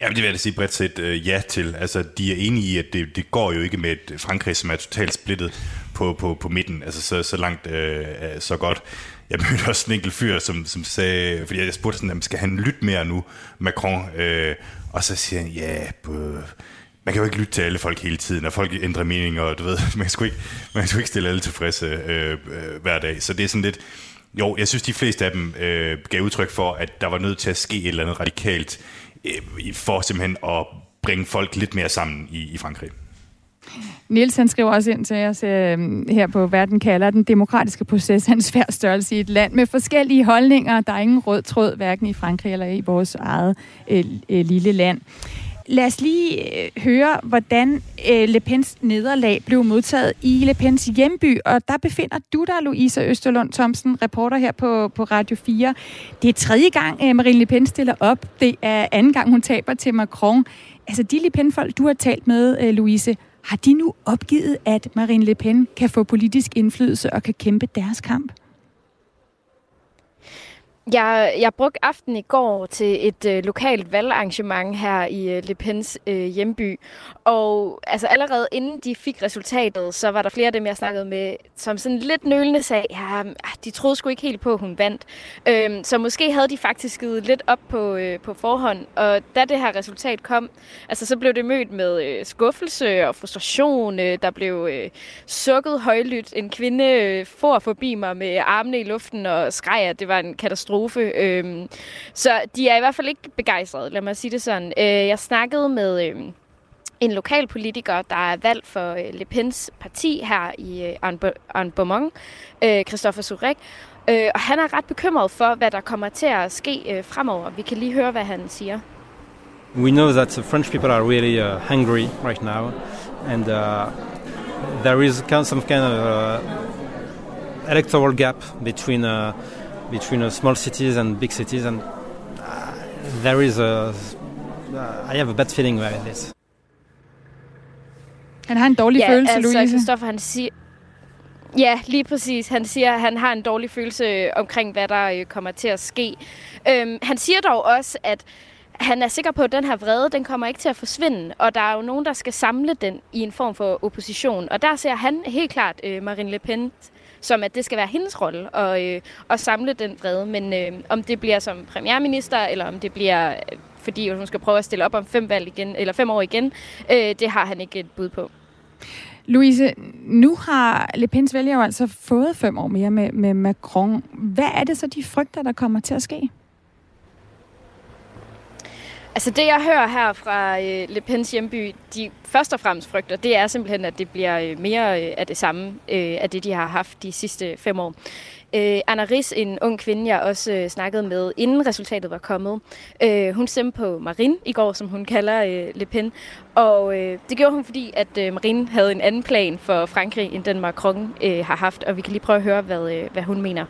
Ja, det vil jeg sige bredt set øh, ja til. Altså, de er enige i, at det, det går jo ikke med et Frankrig, som er totalt splittet på, på, på midten. Altså, så, så langt, øh, så godt. Jeg mødte også en enkelt fyr, som, som sagde, fordi jeg spurgte sådan, skal han lytte mere nu, Macron? Øh, og så siger han, ja, yeah, man kan jo ikke lytte til alle folk hele tiden, og folk ændrer mening, og du ved, man skal ikke, man skal ikke stille alle tilfredse øh, øh, hver dag. Så det er sådan lidt, jo, jeg synes, de fleste af dem øh, gav udtryk for, at der var nødt til at ske et eller andet radikalt øh, for simpelthen at bringe folk lidt mere sammen i, i Frankrig. Niels han skriver også ind til os øh, her på Verden kalder den demokratiske proces en svær størrelse i et land med forskellige holdninger. Der er ingen rød tråd, hverken i Frankrig eller i vores eget øh, øh, lille land. Lad os lige øh, høre, hvordan øh, Le Pens nederlag blev modtaget i Le Pens hjemby. Og der befinder du dig, Louise Østerlund Thomsen, reporter her på, på Radio 4. Det er tredje gang, øh, Marine Le Pen stiller op. Det er anden gang, hun taber til Macron. Altså, de Le Pen-folk, du har talt med, øh, Louise, har de nu opgivet, at Marine Le Pen kan få politisk indflydelse og kan kæmpe deres kamp? Jeg, jeg brugte aften i går til et øh, lokalt valgarrangement her i øh, Le Pens øh, hjemby. Og altså allerede inden de fik resultatet, så var der flere af dem, jeg snakkede med, som sådan lidt nølende sagde, ja, ah, de troede sgu ikke helt på, at hun vandt. Øhm, så måske havde de faktisk givet lidt op på, øh, på forhånd. Og da det her resultat kom, altså så blev det mødt med øh, skuffelse og frustration. Øh, der blev øh, sukket højlydt. En kvinde øh, for forbi mig med armene i luften og skreg, at det var en katastrofe katastrofe. Øhm, så de er i hvert fald ikke begejstrede, lad mig sige det sådan. Øh, jeg snakkede med øh, en lokal politiker, der er valgt for øh, Le Pens parti her i øh, en Beaumont, øh, Christoffer Surek. Øh, og han er ret bekymret for, hvad der kommer til at ske øh, fremover. Vi kan lige høre, hvad han siger. We know that the French people are really uh, hungry right now, and uh, there is some kind of uh, electoral gap between uh, between uh, small cities and big cities, and uh, there is a. Uh, I have a bad feeling about this. Han har en dårlig ja, følelse, altså, Louise. Christoffer, han siger... Ja, lige præcis. Han siger, at han har en dårlig følelse omkring, hvad der øh, kommer til at ske. Øhm, han siger dog også, at han er sikker på, at den her vrede, den kommer ikke til at forsvinde, og der er jo nogen, der skal samle den i en form for opposition. Og der ser han helt klart øh, Marine Le Pen som at det skal være hendes rolle at, øh, at samle den vrede. Men øh, om det bliver som premierminister, eller om det bliver, øh, fordi hun skal prøve at stille op om fem, valg igen, eller fem år igen, øh, det har han ikke et bud på. Louise, nu har Le Pens vælger jo altså fået fem år mere med, med Macron. Hvad er det så, de frygter, der kommer til at ske? Altså det, jeg hører her fra øh, Le Pens hjemby, de først og fremmest frygter, det er simpelthen, at det bliver øh, mere øh, af det samme øh, af det, de har haft de sidste fem år. Øh, Anna Ries, en ung kvinde, jeg også øh, snakkede med, inden resultatet var kommet, øh, hun stemte på Marine i går, som hun kalder øh, Le Pen. Og øh, det gjorde hun, fordi at øh, Marine havde en anden plan for Frankrig, end den Macron øh, har haft. Og vi kan lige prøve at høre, hvad, øh, hvad hun mener.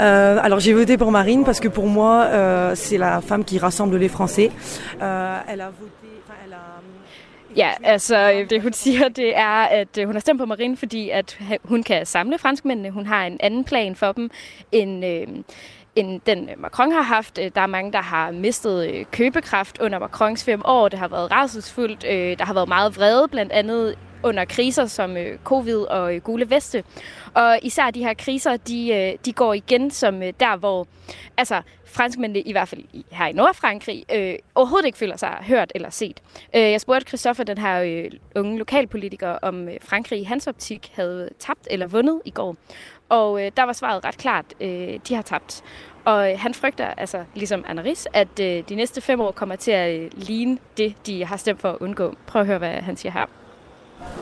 Euh, alors j'ai voté pour Marine parce que pour moi euh, c'est la femme qui rassemble les Français. Euh, elle a voté, elle a euh, Ja, altså det hun siger, det er, at øh, hun har stemt på Marine, fordi at øh, hun kan samle franskmændene. Hun har en anden plan for dem, end, øh, end den øh, Macron har haft. Der er mange, der har mistet købekraft under Macrons fem år. Det har været rædselsfuldt. Øh, der har været meget vrede, blandt andet under kriser som øh, covid og øh, gule veste. Og især de her kriser, de, øh, de går igen som øh, der, hvor altså, franskmændene, i hvert fald her i Nordfrankrig, øh, overhovedet ikke føler sig hørt eller set. Øh, jeg spurgte Christoffer, den her øh, unge lokalpolitiker, om øh, Frankrig i hans optik havde tabt eller vundet i går. Og øh, der var svaret ret klart, øh, de har tabt. Og øh, han frygter, altså ligesom Anaris, at øh, de næste fem år kommer til at øh, ligne det, de har stemt for at undgå. Prøv at høre, hvad han siger her.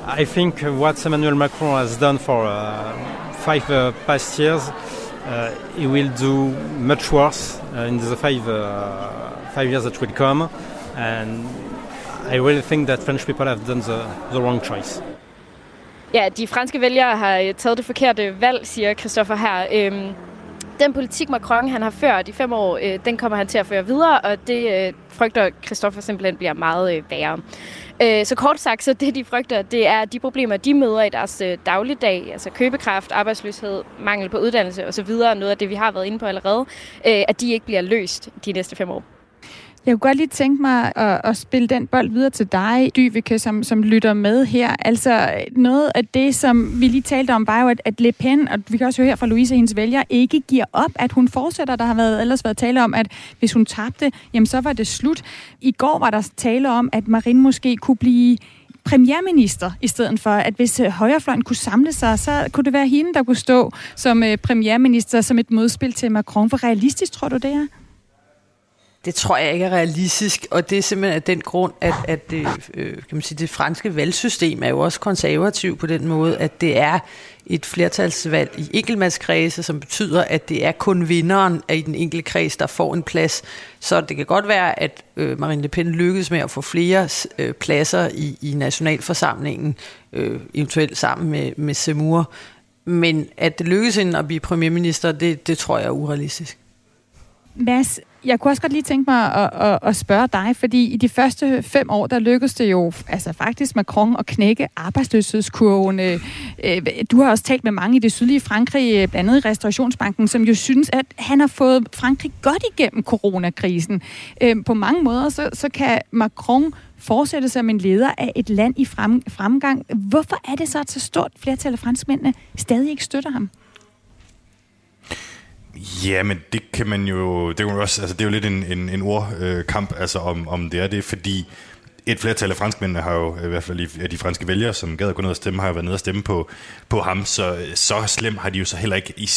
I think what Emmanuel Macron has done for uh, five uh, past years, uh, he will do much worse in the five five years that will come, and I really think that French people have done the, the wrong choice. Ja, de franske vælgere har øh, taget det forkerte valg, siger Christoffer her. Den politik, Macron han har ført i fem år, øh, den kommer han til at føre videre, og det øh, frygter Christoffer simpelthen bliver meget øh, værre. Øh, så kort sagt, så det de frygter, det er de problemer, de møder i deres øh, dagligdag, altså købekraft, arbejdsløshed, mangel på uddannelse osv., noget af det, vi har været inde på allerede, øh, at de ikke bliver løst de næste fem år. Jeg kunne godt lige tænke mig at, at spille den bold videre til dig, Dyvike, som, som lytter med her. Altså noget af det, som vi lige talte om, var jo, at, at Le Pen, og vi kan også høre her fra Louise, hendes vælger, ikke giver op, at hun fortsætter. Der har været, ellers været tale om, at hvis hun tabte, jamen så var det slut. I går var der tale om, at Marine måske kunne blive premierminister, i stedet for, at hvis øh, højrefløjen kunne samle sig, så kunne det være hende, der kunne stå som øh, premierminister, som et modspil til Macron. Hvor realistisk tror du, det er? Det tror jeg ikke er realistisk, og det er simpelthen af den grund, at, at det, øh, kan man sige, det franske valgsystem er jo også konservativ på den måde, at det er et flertalsvalg i enkeltmandskredse, som betyder, at det er kun vinderen af i den enkelte kreds, der får en plads. Så det kan godt være, at øh, Marine Le Pen lykkes med at få flere øh, pladser i, i nationalforsamlingen, øh, eventuelt sammen med, med Semur. Men at det lykkes hende at blive premierminister, det, det tror jeg er urealistisk. Mads, jeg kunne også godt lige tænke mig at, at, at spørge dig, fordi i de første fem år, der lykkedes det jo altså faktisk Macron at knække arbejdsløshedskurven. Øh, øh, du har også talt med mange i det sydlige Frankrig, øh, blandt andet i Restaurationsbanken, som jo synes, at han har fået Frankrig godt igennem coronakrisen. På mange måder, så, så kan Macron fortsætte som en leder af et land i frem, fremgang. Hvorfor er det så, at så stort flertal af franskmændene stadig ikke støtter ham? Ja, men det kan man jo, det, kan man også, altså, det er jo lidt en, en, en ordkamp, øh, altså om, om det er det, fordi et flertal af franskmændene har jo, i hvert fald af de franske vælgere, som gad at gå ned og stemme, har jo været nede og stemme på, på ham, så, så slem har de jo så heller ikke i,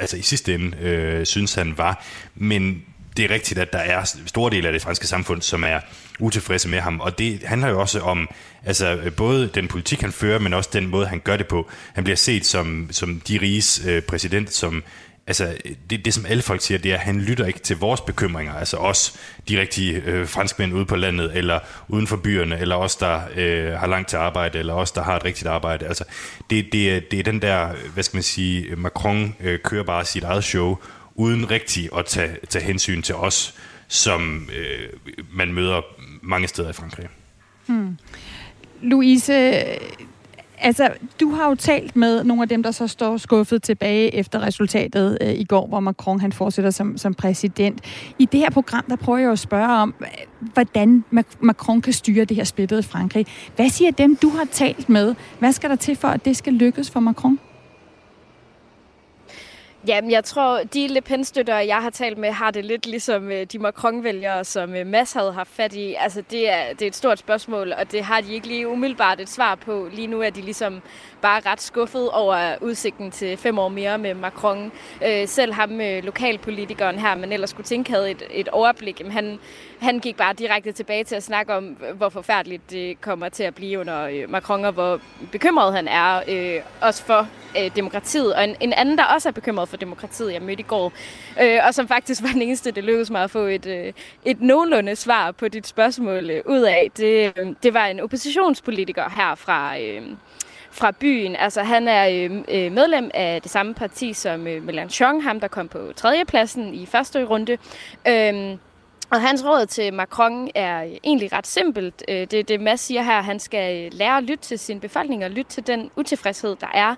altså i sidste ende øh, synes han var. Men det er rigtigt, at der er store dele af det franske samfund, som er utilfredse med ham, og det handler jo også om altså, både den politik, han fører, men også den måde, han gør det på. Han bliver set som, som de riges øh, præsident, som altså, det, det som alle folk siger, det er, at han lytter ikke til vores bekymringer, altså os, de rigtige øh, franskmænd ude på landet, eller uden for byerne, eller os, der øh, har langt til arbejde, eller os, der har et rigtigt arbejde. Altså, det, det, det er den der, hvad skal man sige, Macron øh, kører bare sit eget show, uden rigtig at tage, tage hensyn til os, som øh, man møder mange steder i Frankrig. Hmm. Louise, altså, du har jo talt med nogle af dem, der så står skuffet tilbage efter resultatet øh, i går, hvor Macron han fortsætter som, som præsident. I det her program, der prøver jeg at spørge om, øh, hvordan Macron kan styre det her splittede Frankrig. Hvad siger dem, du har talt med? Hvad skal der til for, at det skal lykkes for Macron? Jamen, jeg tror, de Le pen jeg har talt med, har det lidt ligesom øh, de Macron-vælgere, som øh, Mads havde haft fat i. Altså, det er, det er et stort spørgsmål, og det har de ikke lige umiddelbart et svar på. Lige nu er de ligesom bare ret skuffet over udsigten til fem år mere med Macron. Øh, selv ham, øh, lokalpolitikeren her, men ellers skulle tænke, havde et, et overblik. Jamen, han, han gik bare direkte tilbage til at snakke om, hvor forfærdeligt det kommer til at blive under øh, Macron, og hvor bekymret han er, øh, også for øh, demokratiet. Og en, en anden, der også er bekymret for demokratiet, jeg mødte i går, øh, og som faktisk var den eneste, det lykkedes mig at få et, øh, et nogenlunde svar på dit spørgsmål øh, ud af, det, øh, det var en oppositionspolitiker her fra... Øh, fra byen. Altså, han er øh, øh, medlem af det samme parti som øh, Mélenchon, ham der kom på tredjepladsen i første runde. Øh, og hans råd til Macron er egentlig ret simpelt. Øh, det er det, Mads siger her. Han skal øh, lære at lytte til sin befolkning og lytte til den utilfredshed, der er.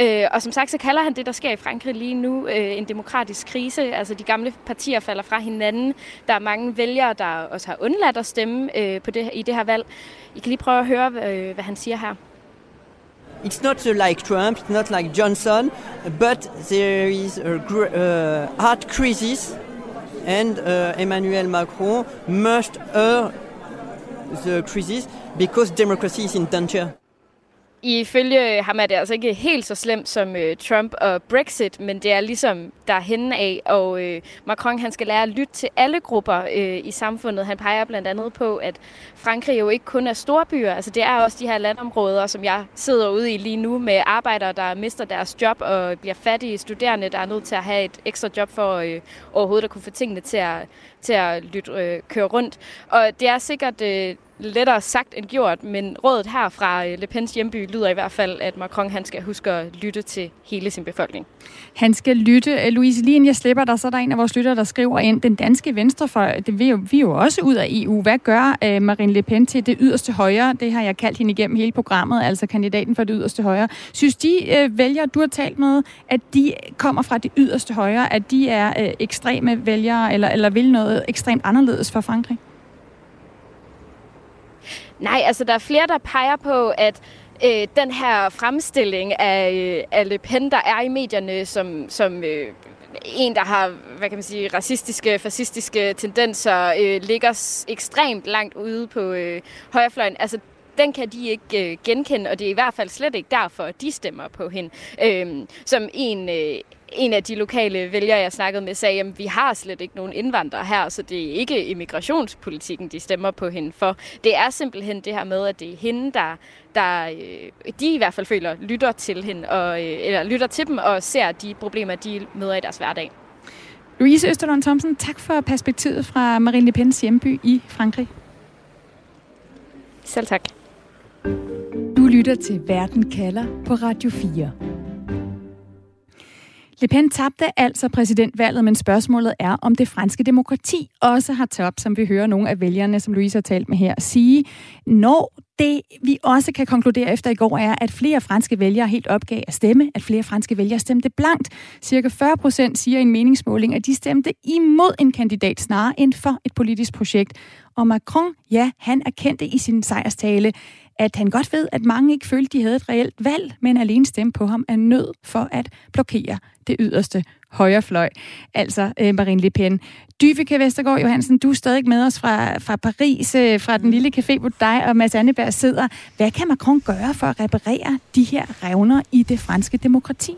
Øh, og som sagt, så kalder han det, der sker i Frankrig lige nu, en demokratisk krise. Altså de gamle partier falder fra hinanden. Der er mange vælgere, der også har undladt at stemme på det, i det her valg. I kan lige prøve at høre, hvad han siger her. It's not like Trump, it's not like Johnson, but there is a hard uh, crisis and uh, Emmanuel Macron must hear the crisis because democracy is in danger. Ifølge ham er det altså ikke helt så slemt som øh, Trump og Brexit, men det er ligesom derhen af, og øh, Macron han skal lære at lytte til alle grupper øh, i samfundet. Han peger blandt andet på, at Frankrig jo ikke kun er storbyer, altså det er også de her landområder, som jeg sidder ude i lige nu med arbejdere, der mister deres job og bliver fattige studerende, der er nødt til at have et ekstra job for øh, overhovedet at kunne få tingene til at, til at lytte, øh, køre rundt. Og det er sikkert... Øh, lettere sagt end gjort, men rådet her fra øh, Le Pens hjemby lyder i hvert fald, at Macron han skal huske at lytte til hele sin befolkning. Han skal lytte. Øh, Louise, lige jeg slipper dig, så er der en af vores lyttere, der skriver ind, den danske venstre, for det vil jo, vi er jo også ud af EU. Hvad gør øh, Marine Le Pen til det yderste højre? Det har jeg kaldt hende igennem hele programmet, altså kandidaten for det yderste højre. Synes de øh, vælgere, du har talt med, at de kommer fra det yderste højre, at de er øh, ekstreme vælgere, eller, eller vil noget ekstremt anderledes for Frankrig? Nej, altså der er flere, der peger på, at øh, den her fremstilling af, øh, af Le Pen, der er i medierne, som, som øh, en, der har, hvad kan man sige, racistiske, fascistiske tendenser, øh, ligger ekstremt langt ude på øh, højrefløjen. Altså, den kan de ikke øh, genkende, og det er i hvert fald slet ikke derfor, at de stemmer på hende. Øh, som en, øh, en af de lokale vælgere, jeg snakkede med, sagde, at vi har slet ikke nogen indvandrere her, så det er ikke immigrationspolitikken, de stemmer på hende for. Det er simpelthen det her med, at det er hende, der, der øh, de i hvert fald føler, lytter til hende, og, øh, eller lytter til dem og ser de problemer, de møder i deres hverdag. Louise Østerlund Thomsen, tak for perspektivet fra Marine Le Pens hjemby i Frankrig. Selv tak. Du lytter til Verden kalder på Radio 4. Le Pen tabte altså præsidentvalget, men spørgsmålet er, om det franske demokrati også har tabt, som vi hører nogle af vælgerne, som Louise har talt med her, sige, når det vi også kan konkludere efter i går er, at flere franske vælgere helt opgav at stemme, at flere franske vælgere stemte blankt. Cirka 40 procent siger i en meningsmåling, at de stemte imod en kandidat snarere end for et politisk projekt. Og Macron, ja, han erkendte i sin sejrstale, at han godt ved, at mange ikke følte, de havde et reelt valg, men alene stemme på ham er nød for at blokere det yderste højrefløj, altså øh, Marine Le Pen. Dyvike Vestergaard Johansen, du er stadig med os fra, fra Paris, øh, fra den lille café, hvor dig og Mads Anneberg sidder. Hvad kan Macron gøre for at reparere de her revner i det franske demokrati?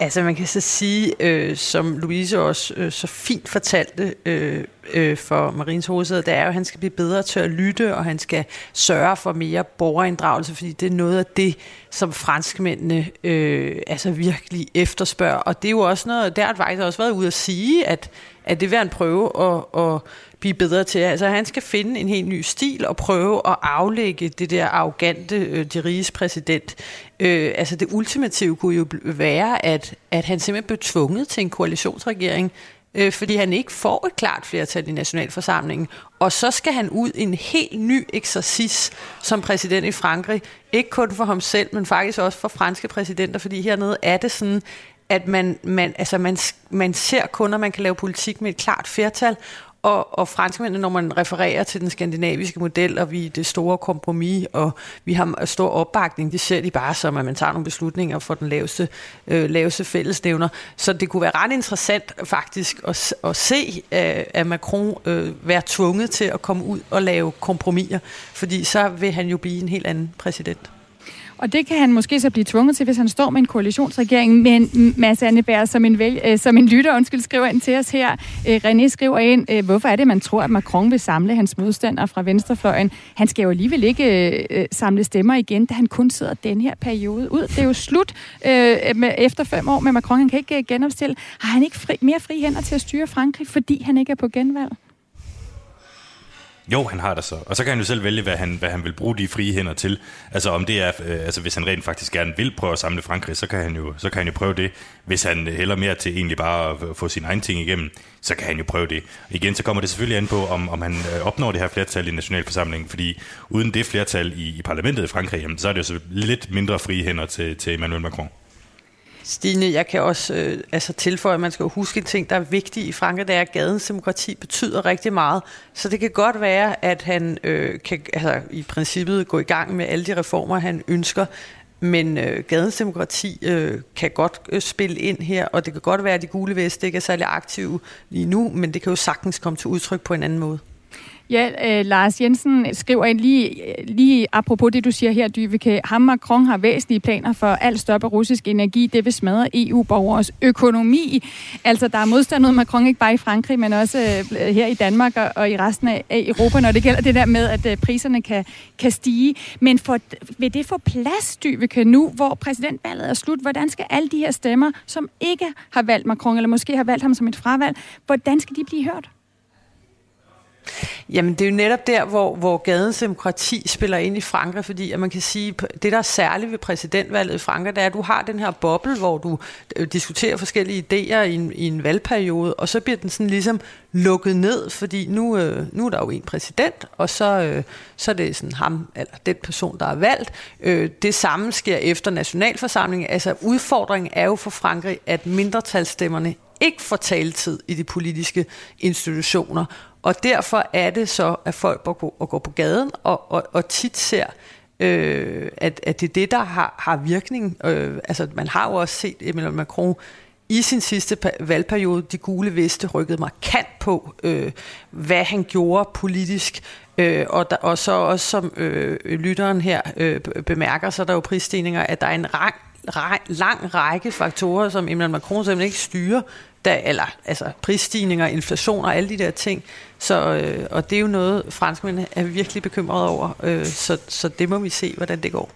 Altså man kan så sige, øh, som Louise også øh, så fint fortalte øh, øh, for Marins hovedsæde, det er jo, at han skal blive bedre til at lytte, og han skal sørge for mere borgerinddragelse, fordi det er noget af det, som franskmændene øh, altså virkelig efterspørger. Og det er jo også noget, der har faktisk også været ude at sige, at, at det vil en prøve at, at blive bedre til. Altså han skal finde en helt ny stil og prøve at aflægge det der arrogante, øh, de riges præsident. Øh, altså det ultimative kunne jo være, at, at han simpelthen blev tvunget til en koalitionsregering øh, fordi han ikke får et klart flertal i nationalforsamlingen. Og så skal han ud i en helt ny eksercis som præsident i Frankrig. Ikke kun for ham selv, men faktisk også for franske præsidenter, fordi hernede er det sådan, at man, man, altså man, man ser kun, at man kan lave politik med et klart flertal, og, og franskmændene, når man refererer til den skandinaviske model, og vi det store kompromis, og vi har stor opbakning, det ser de bare som, at man tager nogle beslutninger for den laveste, øh, laveste fællesnævner. Så det kunne være ret interessant faktisk at, at se, øh, at Macron øh, være tvunget til at komme ud og lave kompromiser, fordi så vil han jo blive en helt anden præsident. Og det kan han måske så blive tvunget til, hvis han står med en koalitionsregering. Men Mads Anneberg, som en, vælg, øh, som en lytter, undskyld, skriver ind til os her. Øh, René skriver ind, øh, hvorfor er det, man tror, at Macron vil samle hans modstandere fra venstrefløjen? Han skal jo alligevel ikke øh, øh, samle stemmer igen, da han kun sidder den her periode ud. Det er jo slut øh, med, efter fem år med Macron. Han kan ikke genopstille. Har han ikke fri, mere fri hænder til at styre Frankrig, fordi han ikke er på genvalg? Jo, han har det så. Og så kan han jo selv vælge, hvad han, hvad han vil bruge de frie hænder til. Altså om det er, øh, altså hvis han rent faktisk gerne vil prøve at samle Frankrig, så kan han jo, så kan han jo prøve det. Hvis han hælder mere til egentlig bare at få sin egen ting igennem, så kan han jo prøve det. Og igen, så kommer det selvfølgelig an på, om, om han øh, opnår det her flertal i nationalforsamlingen, fordi uden det flertal i, i parlamentet i Frankrig, jamen, så er det jo så lidt mindre frie hænder til, til Emmanuel Macron. Stine, jeg kan også øh, altså tilføje, at man skal huske en ting, der er vigtig i Frankrig, det er, at gadens demokrati betyder rigtig meget. Så det kan godt være, at han øh, kan altså, i princippet gå i gang med alle de reformer, han ønsker, men øh, gadens demokrati øh, kan godt øh, spille ind her, og det kan godt være, at de gule veste ikke er særlig aktive lige nu, men det kan jo sagtens komme til udtryk på en anden måde. Ja, øh, Lars Jensen skriver ind lige, lige apropos det, du siger her, Dyveke. Ham Macron har væsentlige planer for alt stoppe russisk energi. Det vil smadre EU-borgers økonomi. Altså, der er modstand mod Macron ikke bare i Frankrig, men også øh, her i Danmark og, og i resten af Europa, når det gælder det der med, at øh, priserne kan, kan stige. Men for, vil det få plads, Dyveke, nu, hvor præsidentvalget er slut? Hvordan skal alle de her stemmer, som ikke har valgt Macron, eller måske har valgt ham som et fravalg, hvordan skal de blive hørt? Jamen det er jo netop der, hvor, hvor gadens demokrati spiller ind i Frankrig, fordi at man kan sige, det der er særligt ved præsidentvalget i Frankrig, det er, at du har den her boble, hvor du øh, diskuterer forskellige idéer i en, i en valgperiode, og så bliver den sådan ligesom lukket ned, fordi nu, øh, nu er der jo en præsident, og så, øh, så er det sådan ham, eller den person, der er valgt. Øh, det samme sker efter nationalforsamlingen. Altså udfordringen er jo for Frankrig, at mindretalsstemmerne ikke får taletid i de politiske institutioner. Og derfor er det så, at folk går, og går på gaden og, og, og tit ser, øh, at, at det er det, der har, har virkning. Øh, altså, man har jo også set Emmanuel Macron i sin sidste valgperiode, de gule veste rykkede markant på, øh, hvad han gjorde politisk. Øh, og, der, og så også som øh, lytteren her øh, bemærker, så er der jo prisstigninger, at der er en rang, lang række faktorer, som Emmanuel Macron simpelthen ikke styrer, der, eller altså prisstigninger, inflation og alle de der ting. Så, øh, og det er jo noget, franskmændene er virkelig bekymrede over. Øh, så, så det må vi se, hvordan det går.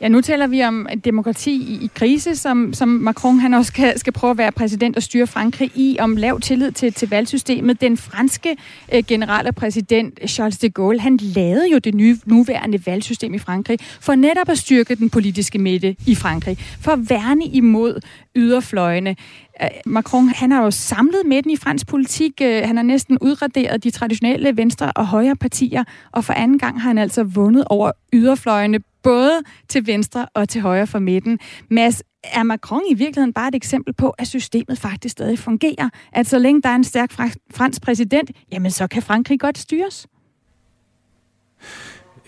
Ja, nu taler vi om demokrati i, i krise, som, som Macron han også skal, skal prøve at være præsident og styre Frankrig i, om lav tillid til, til valgsystemet. Den franske øh, generelle præsident Charles de Gaulle, han lavede jo det nye, nuværende valgsystem i Frankrig, for netop at styrke den politiske midte i Frankrig, for at værne imod yderfløjene. Øh, Macron han har jo samlet midten i fransk politik. Øh, han har næsten udraderet de traditionelle venstre- og højre partier, og for anden gang har han altså vundet over yderfløjene, både til venstre og til højre for midten. Mads, er Macron i virkeligheden bare et eksempel på, at systemet faktisk stadig fungerer? At så længe der er en stærk fransk præsident, jamen så kan Frankrig godt styres?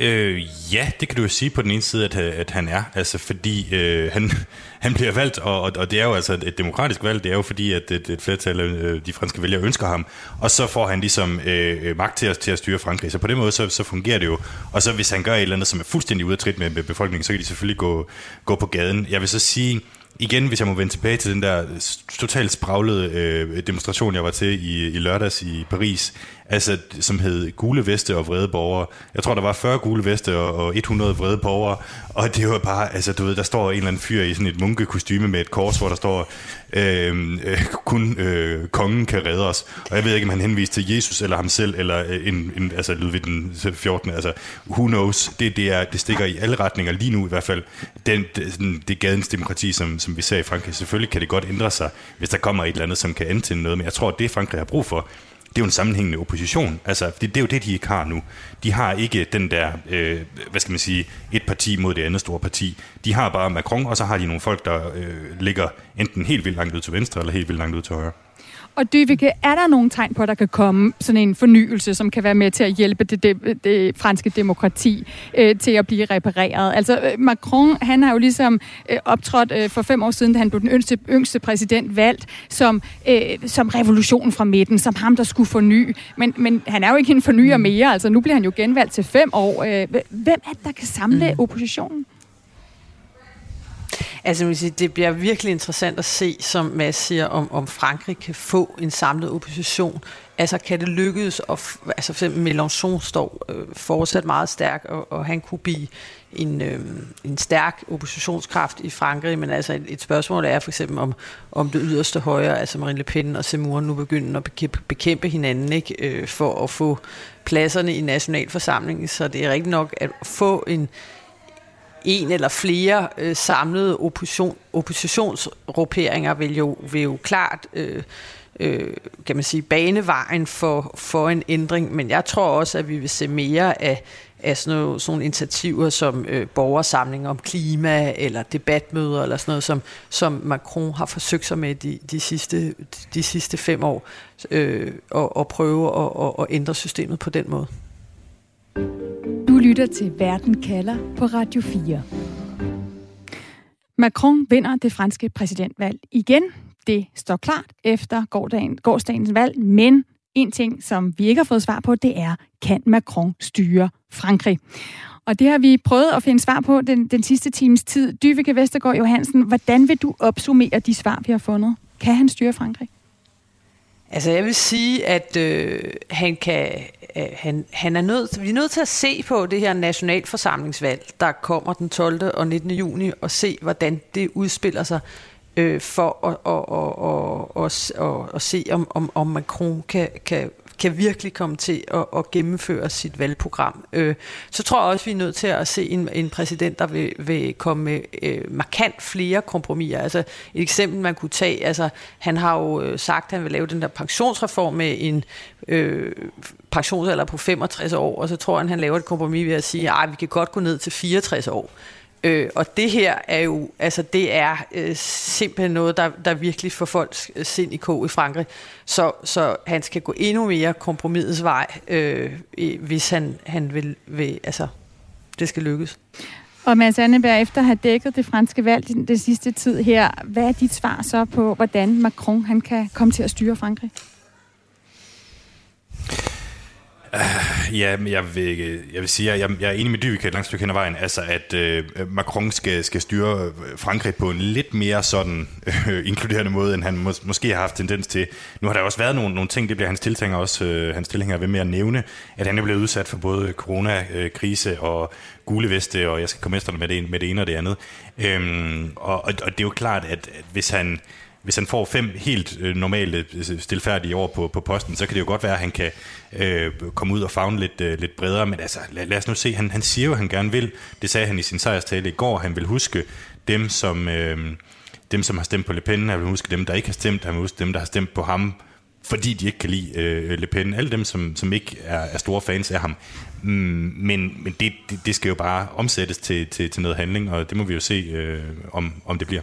Øh, ja, det kan du jo sige på den ene side, at, øh, at han er, altså fordi øh, han, han bliver valgt, og, og det er jo altså et demokratisk valg, det er jo fordi, at et, et flertal af øh, de franske vælgere ønsker ham, og så får han ligesom øh, øh, magt til at, til at styre Frankrig, så på den måde, så, så fungerer det jo, og så hvis han gør et eller andet, som er fuldstændig ude af trit med, med befolkningen, så kan de selvfølgelig gå, gå på gaden. Jeg vil så sige, igen, hvis jeg må vende tilbage til den der totalt spraglede øh, demonstration, jeg var til i, i lørdags i Paris, altså, som hed Gule Veste og Vrede Borgere. Jeg tror, der var 40 gule veste og, og 100 vrede borgere, og det var bare, altså du ved, der står en eller anden fyr i sådan et munkekostyme med et kors, hvor der står, øh, øh, kun øh, kongen kan redde os. Og jeg ved ikke, om han henviste til Jesus eller ham selv, eller øh, en, en, altså Ludvig den 14. Altså, who knows? Det, det, er, det stikker i alle retninger lige nu i hvert fald. Den, det, det gadens demokrati, som, som vi ser i Frankrig, selvfølgelig kan det godt ændre sig, hvis der kommer et eller andet, som kan antænde noget. Men jeg tror, det Frankrig har brug for, det er jo en sammenhængende opposition. Altså, det, det er jo det, de ikke har nu. De har ikke den der, øh, hvad skal man sige, et parti mod det andet store parti. De har bare Macron, og så har de nogle folk, der øh, ligger enten helt vildt langt ud til venstre, eller helt vildt langt ud til højre. Og Dyvike, er der nogle tegn på, at der kan komme sådan en fornyelse, som kan være med til at hjælpe det, det, det franske demokrati øh, til at blive repareret? Altså øh, Macron, han har jo ligesom øh, optrådt øh, for fem år siden, da han blev den yngste, yngste præsident valgt, som, øh, som revolution fra midten, som ham, der skulle forny. Men, men han er jo ikke en fornyer mm. mere, altså nu bliver han jo genvalgt til fem år. Øh, hvem er det, der kan samle mm. oppositionen? Altså, sige, det bliver virkelig interessant at se, som Mads siger, om, om Frankrig kan få en samlet opposition. Altså, kan det lykkes? Og, altså, for eksempel Mélenchon står øh, fortsat meget stærk, og, og han kunne blive en, øh, en stærk oppositionskraft i Frankrig, men altså et, et spørgsmål er for eksempel om, om det yderste højre, altså Marine Le Pen og Zemmour nu begynder at bekæmpe, bekæmpe hinanden ikke, øh, for at få pladserne i nationalforsamlingen, så det er rigtigt nok at få en, en eller flere øh, samlede opposition, oppositionsgrupperinger vil jo, vil jo klart øh, øh, kan man sige, banevejen for, for en ændring, men jeg tror også, at vi vil se mere af, af sådan, nogle, sådan nogle initiativer som øh, borgersamling om klima eller debatmøder eller sådan noget, som, som Macron har forsøgt sig med de, de, sidste, de sidste fem år, øh, og, og prøve at, at, at ændre systemet på den måde. Du lytter til Verden kalder på Radio 4. Macron vinder det franske præsidentvalg igen. Det står klart efter gårdagen, gårsdagens valg, men en ting, som vi ikke har fået svar på, det er, kan Macron styre Frankrig? Og det har vi prøvet at finde svar på den, den sidste times tid. Dyvike Vestergaard Johansen, hvordan vil du opsummere de svar, vi har fundet? Kan han styre Frankrig? Altså jeg vil sige, at øh, han kan, øh, han, han er nødt, vi er nødt til at se på det her nationalforsamlingsvalg, der kommer den 12. og 19. juni, og se, hvordan det udspiller sig øh, for at, og, og, og, og, og, og se, om, om, om Macron kan, kan kan virkelig komme til at, at gennemføre sit valgprogram. Øh, så tror jeg også, vi er nødt til at se en, en præsident, der vil, vil komme med øh, markant flere kompromiser. Altså et eksempel, man kunne tage, altså han har jo øh, sagt, at han vil lave den der pensionsreform med en øh, pensionsalder på 65 år, og så tror han, han laver et kompromis ved at sige, at vi kan godt gå ned til 64 år. Øh, og det her er jo, altså det er øh, simpelthen noget, der, der virkelig får folks øh, sind i kog i Frankrig. Så, så han skal gå endnu mere kompromisets vej, øh, hvis han, han vil, vil, altså det skal lykkes. Og Mads Anneberg, efter at have dækket det franske valg den, den sidste tid her, hvad er dit svar så på, hvordan Macron han kan komme til at styre Frankrig? Uh, ja, men jeg vil, jeg vil sige, at jeg, jeg er enig med Dyvik et langt stykke hen ad vejen, altså at uh, Macron skal, skal styre øh, Frankrig på en lidt mere sådan uh, inkluderende måde, end han mås, måske har haft tendens til. Nu har der også været nogle, nogle ting, det bliver hans tilhænger også, uh, hans tilhænger ved med at nævne, at han er blevet udsat for både coronakrise og gule veste, og jeg skal komme efter med det, med det ene og det andet. Um, og, og, og det er jo klart, at, at hvis han hvis han får fem helt øh, normale, øh, stilfærdige år på, på posten, så kan det jo godt være, at han kan øh, komme ud og fagne lidt, øh, lidt bredere. Men altså, lad, lad os nu se, han, han siger jo, at han gerne vil. Det sagde han i sin sejrstale i går. Han vil huske dem, som, øh, dem, som har stemt på Le Pen. Han vil huske dem, der ikke har stemt. Han vil huske dem, der har stemt på ham fordi de ikke kan lide øh, Le Pen. Alle dem, som, som ikke er, er store fans af ham. Mm, men men det, det, det skal jo bare omsættes til, til, til noget handling, og det må vi jo se, øh, om, om det bliver.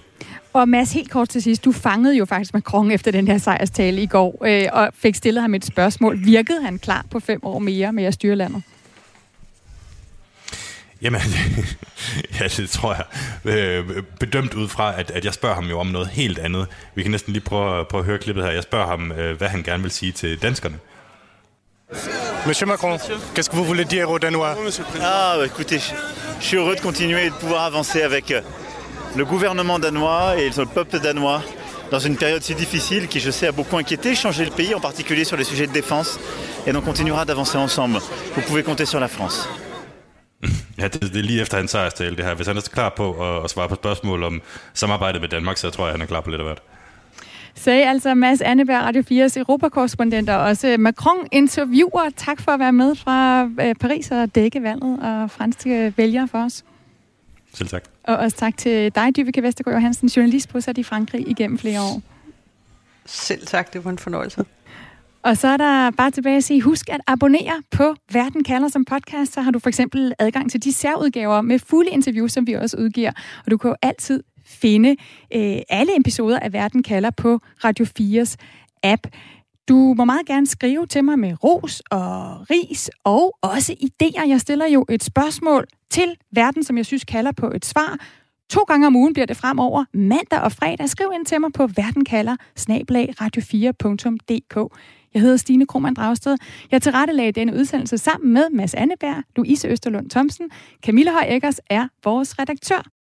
Og Mads, helt kort til sidst. Du fangede jo faktisk Macron efter den her sejrstale i går, øh, og fik stillet ham et spørgsmål. Virkede han klar på fem år mere med at styre landet? Jamen, ja, det tror jeg. Øh, bedømt ud fra, at, at jeg spørger ham jo om noget helt andet. Vi kan næsten lige prøve, prøve at høre klippet her. Jeg spørger ham, øh, hvad han gerne vil sige til danskerne. Monsieur Macron, qu'est-ce que vous voulez dire aux Danois Ah, écoutez, je suis heureux de continuer et de pouvoir avancer avec euh, le gouvernement danois et le peuple danois dans une période si difficile qui, je sais, a beaucoup inquiété, changé le pays, en particulier sur les sujets de défense. Et donc, on continuera d'avancer ensemble. Vous pouvez compter sur la France. Ja, det, det er lige efter hans sejrstale, det her. Hvis han er klar på at, at svare på spørgsmål om samarbejde med Danmark, så tror jeg, han er klar på lidt af hvert. Sagde altså Mads Anneberg, Radio 4's europakorrespondent og også Macron-interviewer. Tak for at være med fra øh, Paris og dække valget og franske vælgere for os. Selv tak. Og også tak til dig, Dyvike Vestergaard Johansen, journalist bosat i Frankrig igennem flere år. Selv tak, det var en fornøjelse. Og så er der bare tilbage at sige, husk at abonnere på Verden kalder som podcast, så har du for eksempel adgang til de særudgaver med fulde interviews, som vi også udgiver. Og du kan jo altid finde øh, alle episoder af Verden kalder på Radio 4's app. Du må meget gerne skrive til mig med ros og ris og også idéer. Jeg stiller jo et spørgsmål til verden, som jeg synes kalder på et svar. To gange om ugen bliver det fremover, mandag og fredag. Skriv ind til mig på verdenkalder radio4.dk. Jeg hedder Stine Krohmann Dragsted. Jeg tilrettelagde denne udsendelse sammen med Mads Anneberg, Louise Østerlund Thomsen. Camilla Høj Eggers er vores redaktør.